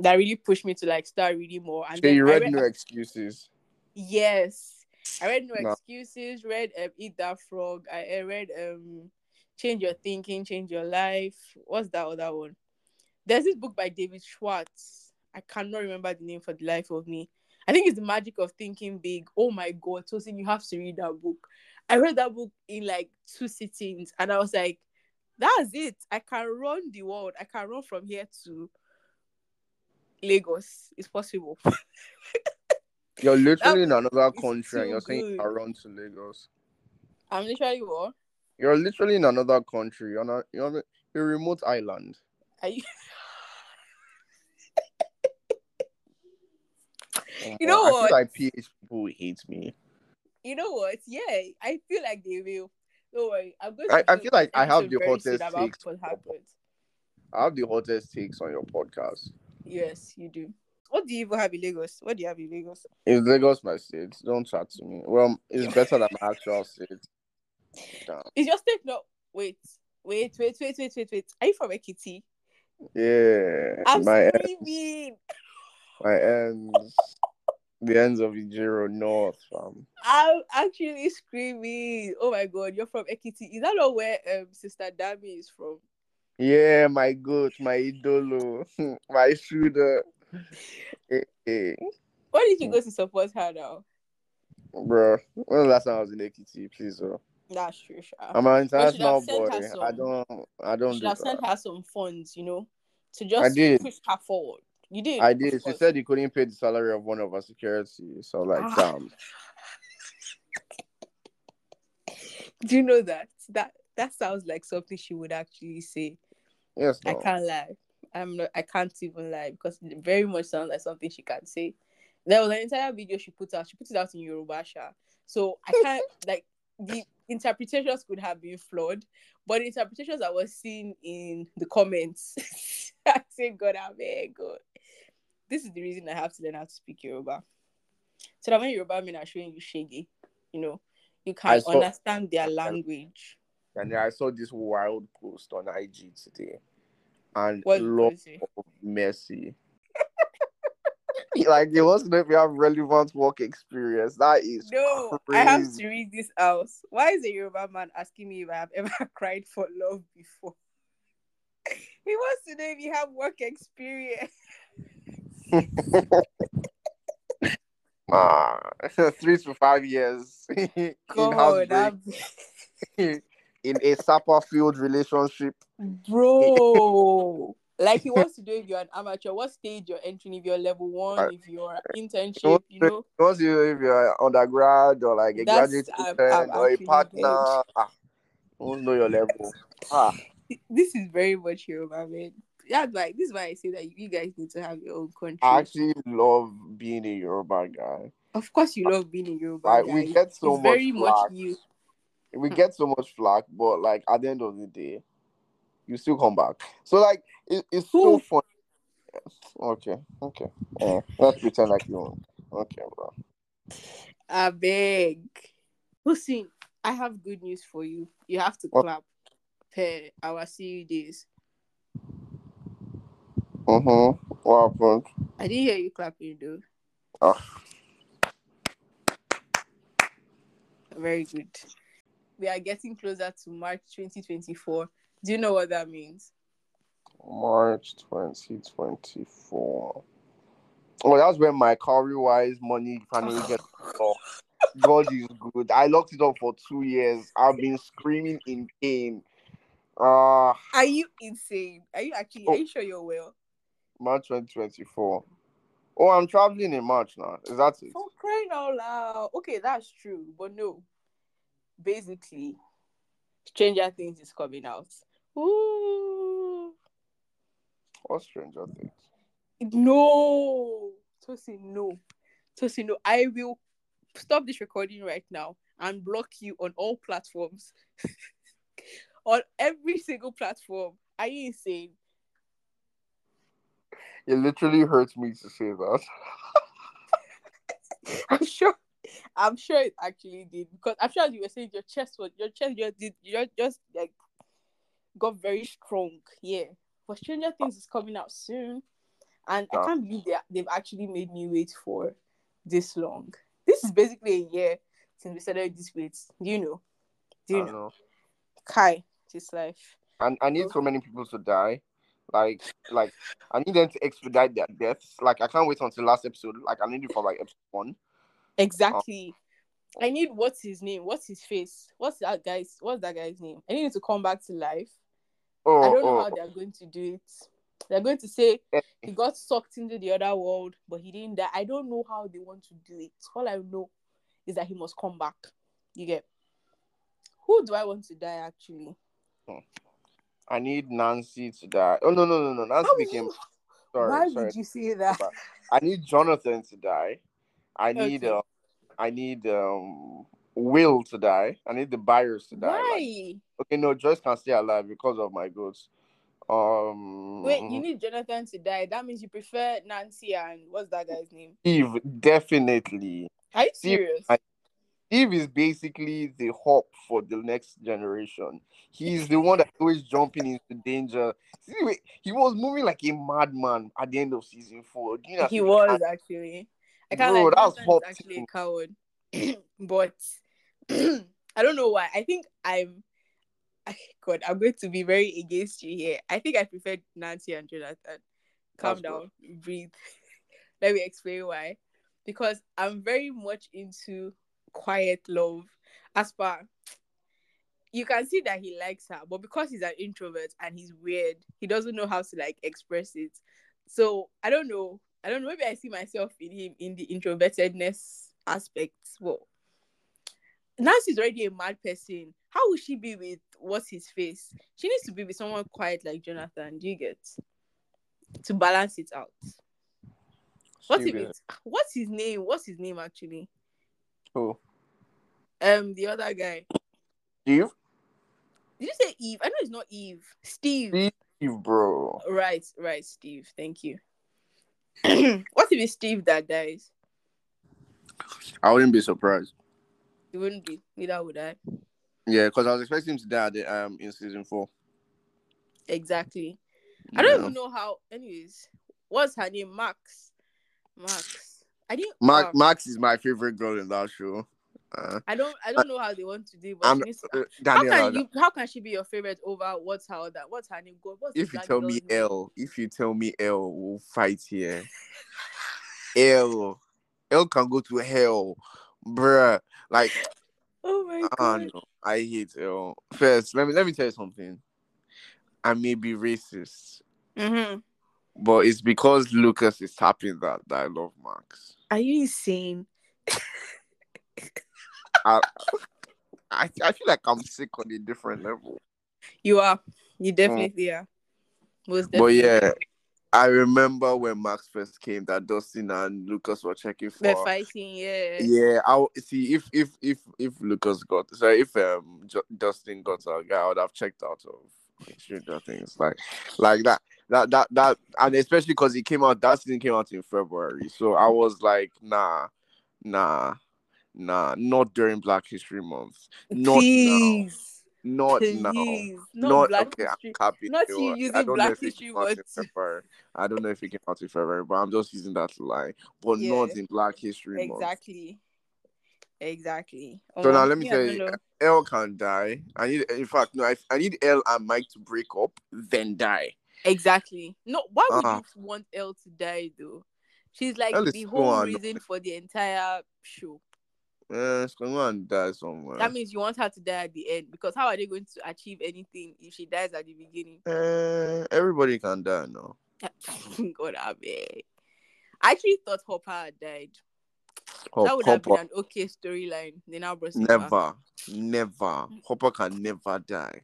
That really pushed me to like start reading more. And So then you read read- No Excuses. Yes, I read No No. Excuses. Read um, Eat That Frog. I, I read um Change Your Thinking, Change Your Life. What's that other one? There's this book by David Schwartz. I cannot remember the name for the life of me. I think it's the magic of thinking big. Oh my god, Tosin, you have to read that book. I read that book in like two sittings, and I was like, "That's it. I can run the world. I can run from here to Lagos. It's possible." You're literally in another country and you're saying good. around to Lagos. I'm literally what? You're literally in another country. You're not you're on a, remote island. Are you? You know I what? feel like PH people hate me. You know what? Yeah, I feel like they will. Don't worry. I'm going I- to I feel like I have the hottest takes. I have the hottest takes on your podcast. Yes, you do. What do you even have in Lagos? What do you have in Lagos? Is Lagos my state? Don't chat to me. Well, it's better than my actual state. Damn. Is your state not? Wait, wait, wait, wait, wait, wait, wait. Are you from Ekiti? Yeah. I'm my screaming. my ends. The ends of Ijiro North, fam. I'm actually screaming. Oh my god, you're from Ekiti. Is that not where um Sister Dami is from? Yeah, my goat, my idolo, my shooter. Hey, hey. Why did you go to support her now? Bro, when the last time I was in Ekiti, please, bro? That's true, Sha. I'm an international boy. her I don't, I don't should do have sent her some funds, you know, to just I did. push her forward. You did. I did. She said you couldn't pay the salary of one of our security. So like, Ah. damn. Do you know that? That that sounds like something she would actually say. Yes, I can't lie. I'm not. I can't even lie because it very much sounds like something she can say. There was an entire video she put out. She put it out in Yoruba, Sha. So I can't like the interpretations could have been flawed, but the interpretations I was seeing in the comments, I say, God, I'm very good. This is the reason I have to learn how to speak Yoruba. So that when Yoruba men are showing you shaggy, you know, you I can saw- understand their language. And then I saw this wild post on IG today, and What Lord of mercy. like it was if you have relevant work experience. That is No, I have to read this out. Why is a Yoruba man asking me if I have ever cried for love before? he wants to know if you have work experience. Ah, three to five years God, housebreak, I'm- in a a Sapperfield relationship. Bro. like he wants to do if you're an amateur, what stage you're entering, if you're level one, if you're internship, you know. Once you if you're undergrad or like a That's- graduate I'm- student I'm or a partner, ah, won't know your level. Ah, This is very much your man. That's like this is why I say that you guys need to have your own country. I actually love being a Yoruba guy. of course, you love being in Yoruba. Like guy. we get so it's much very much you. We get so much flack, but like at the end of the day, you still come back. So like it, it's so Who? fun. Okay, okay. Eh, let's pretend like you won't. Okay, bro. I beg. Listen, I have good news for you. You have to What? clap per our CU days. Mm-hmm. What happened? I didn't hear you clapping though. Ah. Very good. We are getting closer to March 2024. Do you know what that means? March 2024. Oh, that's when my Cowrywise money finally gets off. God is good. I locked it up for two years. I've been screaming in pain. Uh Are you insane? Are you actually? Are you sure you're well? March 2024. Oh, I'm traveling in March now. Is that it? For crying out loud. Okay, that's true, but no. Basically, Stranger Things is coming out. Ooh. What Stranger Things? No. Tosi, no. Tosi, no. I will stop this recording right now and block you on all platforms. on every single platform. Are you insane? It literally hurts me to say that. I'm sure. I'm sure it actually did because I'm sure you were saying your chest was your chest just did you just, like got very strong. Yeah. But Stranger Things is coming out soon. And I can't believe they they've actually made me wait for this long. This is basically a year since we started this wait. Do you know? Do you know? know. Kai, this life. And I need so many people to die. Like, like I need them to expedite their deaths. Like, I can't wait until last episode. Like, I need it for like episode one. Exactly. I need what's his name? What's his face? What's that guy's what's that guy's name? I need him to come back to life. Oh, I don't know oh, how they're going to do it. They're going to say eh, he got sucked into the other world, but he didn't die. I don't know how they want to do it. All I know is that he must come back. You get who do I want to die actually? I need Nancy to die. Oh no, no, no, no. Nancy became. Sorry, Why sorry. would you say that? I need Jonathan to die. I need. Okay. Uh, I need um Will to die. I need the Byers to die. Like, Why? okay, no, Joyce can stay alive because of my goods. Um, Wait, you need Jonathan to die. That means you prefer Nancy and what's that guy's name? Steve definitely. Are you Steve, serious? I- Steve is basically the hope for the next generation. He's the one that's always jumping into danger. See, wait, he was moving like a madman at the end of season four. You know- he was actually. I can't Bro, like that was actually a coward. but I don't know why. I think I'm I, God, I'm going to be very against you here. I think I prefer Nancy and Jonathan. Calm That's down, breathe. Let me explain why. Because I'm very much into quiet love. As per you can see that he likes her, but because he's an introvert and he's weird, he doesn't know how to like express it. So I don't know. I don't know. Maybe I see myself in him in the introvertedness aspect. Well, Nancy's already a mad person. How would she be with what's his face? She needs to be with someone quiet like Jonathan. Do you get to balance it out? What if Steve is- it's what's his name? What's his name actually? Who? Um, the other guy. Steve? Did you say Eve? I know it's not Eve. Steve. Steve, bro. Right, right, Steve. Thank you. what if it's Steve that dies? I wouldn't be surprised. It wouldn't be. Neither would I. Yeah, because I was expecting him to die at the, um in season four. Exactly. I don't even know how. Anyways, what's her name? Max. Max. I didn't. Max, um, Max is my favorite girl in that show. Uh, I don't. I don't know how they want to do. it, But I'm she needs to, uh, how can you? How can she be your favorite over what's her other? What's her name? God, what's if you tell me name? El, if you tell me El, we'll fight here. El, El can go to hell, bruh. Like Oh my god. no, I hate El. First, let me let me tell you something. I may be racist, Mm-hmm. but it's because Lucas is tapping that that I love Max. Are you insane? I, I I feel like I'm sick on a different level. You are. You definitely are. Most But yeah, I remember when Max first came that Dustin and Lucas were checking for. They're fighting, yeah. Yeah, I see if if if if Lucas got sorry if um Ju- Dustin got a guy, I would have checked out of Stranger Things like like that that that that and especially because he came out season came out in February, so I was like nah nah nah not during Black History Month, not Please. now, not now. Please. Not, Not Black okay. History. I'm capping. Not you using I don't Black know if it History Month. I don't know if it came out in February, but I'm just using that to lie. But Yeah. not in Black History Month. Exactly. Exactly. So now let me I tell you. El can die. I need, in fact, no, I, I need El and Mike to break up, then die. Exactly. No, why would Ah. you want El to die though? She's like the whole reason for the entire show. Eh, it's going to die somewhere. That means you want her to die at the end because how are they going to achieve anything if she dies at the beginning? Eh, everybody can die now. God, I beg. I actually thought Hopper had died. Hop, that would have been an okay storyline. They now brought him back. never, never. Hopper can never die.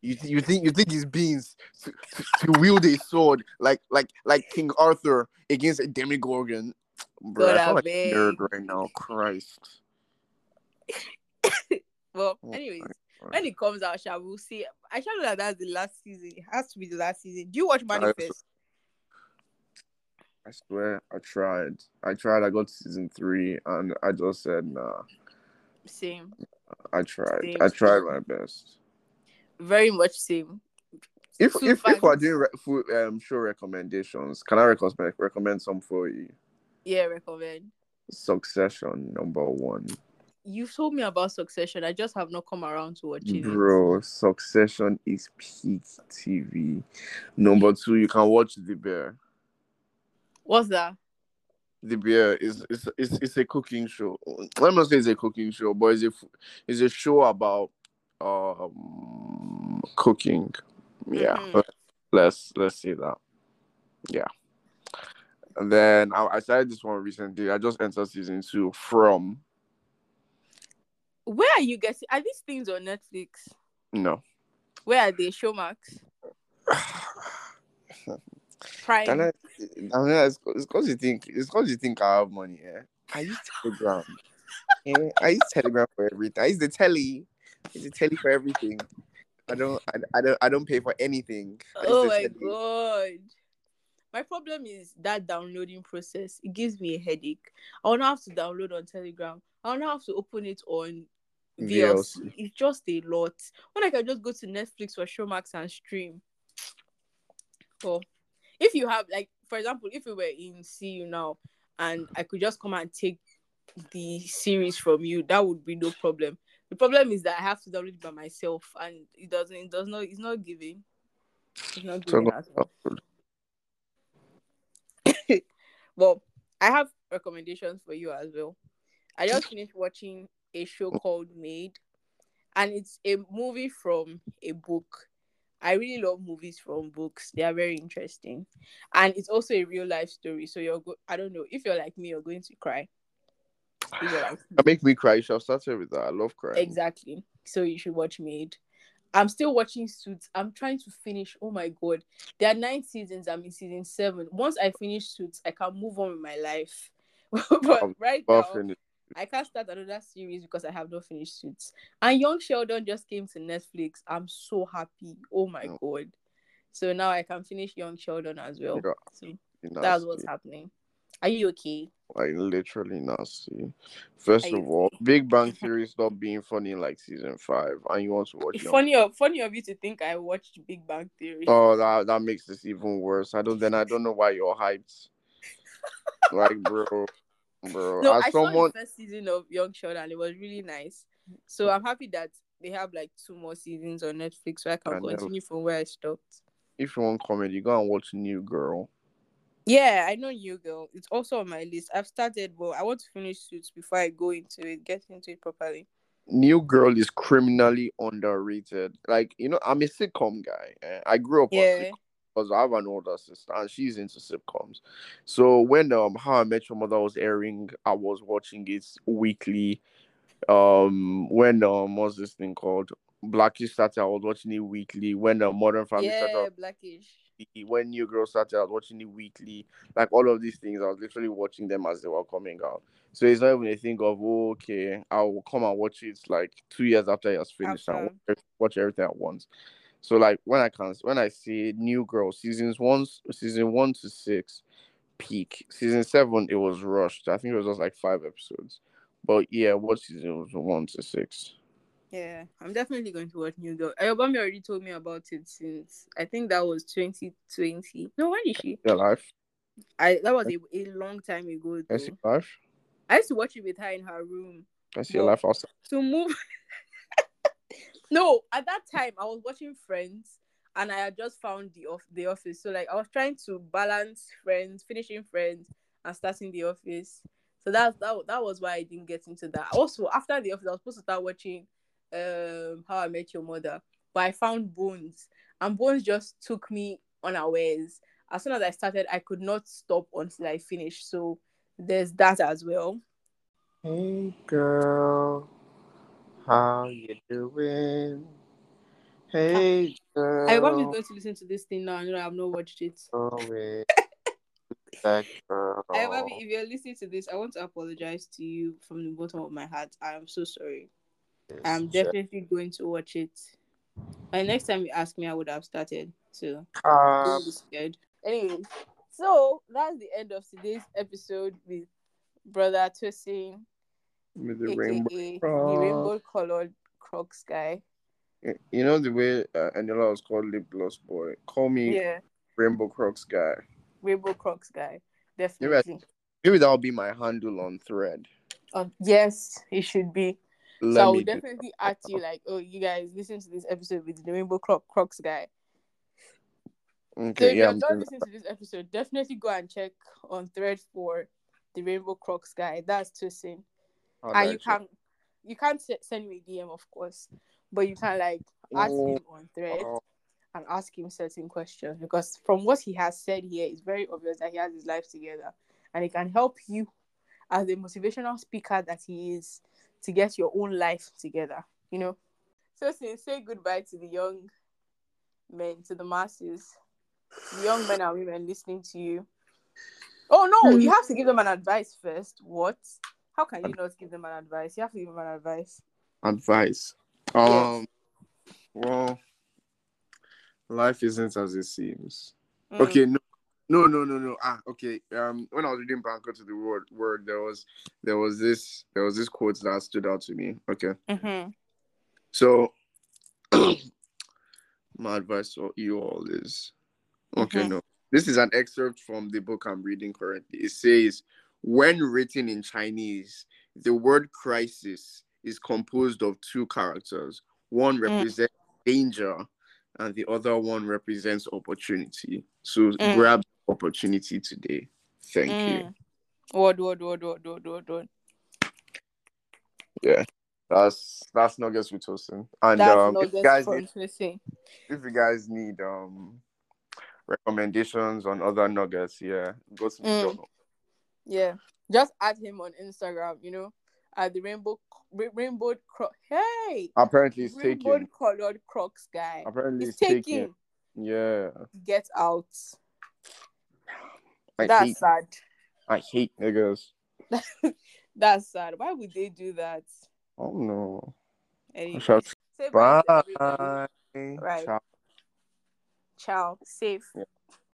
You, th- you think you think his beings to, to, to wield a sword like like like King Arthur against a Demogorgon? Bro, I I like a nerd right now. Christ. Well, Oh anyways, when it comes out, shall we see? I shall know that that's the last season. It has to be the last season. Do you watch Manifest? I swear, I tried. I tried. I got to season three, and I just said, nah. Same. I tried. Same. I tried my best. Very much same. If Two if if fans. doing re- food, um show recommendations, can I recommend recommend some for you? Yeah, recommend. Succession number one, You've told me about Succession. I just have not come around to watching it. bro. Succession is peak TV. Number two, you can watch The Bear. What's that? The Bear is it's, it's it's a cooking show. Let me not say it's a cooking show, but it's a it's a show about um cooking. Yeah, Mhm. let's let's say that. Yeah. And then I, I started this one recently. I just entered season two from Where are you getting? Are these things on Netflix? no. Where are they? Showmax, Prime. Dana, Dana, it's because you think it's because you think I have money. Yeah, I use Telegram. yeah, I use Telegram for everything. I use the telly. I use the telly for everything. I don't. I, I don't. I don't pay for anything. I oh my telly. god. My problem is that downloading process. It gives me a headache. I don't have to download on Telegram. I don't have to open it on VLC. VLC. It's just a lot. When I can just go to Netflix or Showmax and stream. Well, if you have like, for example, if we were in CU now and I could just come and take the series from you, that would be no problem. The problem is that I have to download it by myself and it doesn't it does not it's not giving. It's not So giving at all. Well, I have recommendations for you as well. I just finished watching a show called Maid, and it's a movie from a book. I really love movies from books. They are very interesting, and it's also a real life story. So you're go- I don't know if you're like me, you're going to cry. Like me. Make me cry. You should started with that. I love crying. Exactly. So you should watch Maid. I'm still watching Suits. I'm trying to finish. Oh my god. There are nine seasons. I'm in season seven. Once I finish Suits, I can move on with my life. but Um, right now, it. I can't start another series because I have not finished Suits. And Young Sheldon just came to Netflix. I'm so happy. Oh my Oh. god. So now I can finish Young Sheldon as well. Yeah, So that's what's happening. Are you okay? Like literally nasty. First of all, Big Bang Theory stopped being funny in like season five, and you want to watch funny of funny of you to think I watched Big Bang Theory. Oh, that that makes this even worse. I don't. Then I don't know why you're hyped. like, bro, bro. No, I saw the first season of Young Sheldon and it was really nice. So mm. I'm happy that they have like two more seasons on Netflix so I can I continue from where I stopped. if you want comedy, go and watch New Girl. Yeah, I know you girl. It's also on my list. I've started, but I want to finish Suits before I go into it, get into it properly. New Girl is criminally underrated. Like you know, I'm a sitcom guy. eh. I grew up Yeah. because I have an older sister and she's into sitcoms. So when um How I Met Your Mother was airing, I was watching it weekly. Um, when um what's this thing called? Blackish started, I was watching it weekly. When the Modern Family started, Yeah, blackish. When New Girl started, I was watching it weekly. Like all of these things, I was literally watching them as they were coming out. So it's not even a thing of oh, okay, I will come and watch it like two years after it has finished and After. watch, watch everything at once. So like when I can when I see New Girl seasons one season one to six peak season seven it was rushed. I think it was just like five episodes. But yeah, what season was one to six? Yeah, I'm definitely going to watch New Girl. Ayobami already told me about it since I think that was 2020. No, when is she? Your life. I that was a, a long time ago. I see your life. I used to watch it with her in her room. I see your life also. To move. no, at that time I was watching Friends, and I had just found the off the office. So like I was trying to balance Friends, finishing Friends, and starting the office. So that that that was why I didn't get into that. Also, after the office, I was supposed to start watching um How I Met Your Mother, but I found Bones, and Bones just took me unawares. As soon as I started, I could not stop until I finished. So there's that as well. Hey girl, how you doing? Hey girl, I want me going to listen to this thing now. I know I've not watched it. Oh, that girl. I want if you're listening to this, I want to apologize to you from the bottom of my heart. I am so sorry. I'm definitely going to watch it. And next time you ask me, I would have started. So Cap. don't be scared. Anyway, so that's the end of today's episode with brother Tosin, with the aka rainbow. the rainbow colored Crocs guy. You know the way uh, Anila was called lip gloss boy. Call me Yeah, Rainbow Crocs guy. rainbow Crocs guy. Maybe, I- Definitely. maybe that'll be my handle on thread. Uh, yes, it should be. Let so I do definitely ask you like, oh, you guys listen to this episode with the Rainbow Croc Crocs guy. that. So Okay, if yeah, you're doing listening to this episode, definitely go and check on thread for the Rainbow Crocs guy. That's Tosin. that. And you can you can't send me a DM of course, but you can like ask him on thread Oh, and ask him certain questions because from what he has said here, it's very obvious that he has his life together and he can help you as a motivational speaker that he is to get your own life together, you know. So since say goodbye to the young men, to the masses, the young men and women listening to you. Oh no, you have to give them an advice first. What? How can you not give them an advice? You have to give them an advice. advice. Um, well, life isn't as it seems. Mm. Okay, no, no, no, no, no. Ah, okay. Um, when I was reading Banker to the World, word, there was, there was this, there was this quote that stood out to me. Okay, Mhm. so my advice for you all is, okay, Mhm. no, this is an excerpt from the book I'm reading currently. It says, when written in Chinese, the word crisis is composed of two characters. One represents danger, and the other one represents opportunity. So Mm. grab opportunity today. Thank you. Mm. Word, word, word, word, word, word, word. That's that's Nuggets with Tosin. And That's um, if you guys need, if you guys need um recommendations on other nuggets, yeah, go to the Mm. Yeah, just add him on Instagram. You know, at the rainbow rainbow cro- hey Apparently it's rainbow colored Crocs guy. Apparently It's taking. Yeah. Get out. I That's hate sad. I hate niggas. That's sad. Why would they do that? Oh no. Anyway, shall- bye Bye. Right. Ciao. Ciao. Safe. Yeah.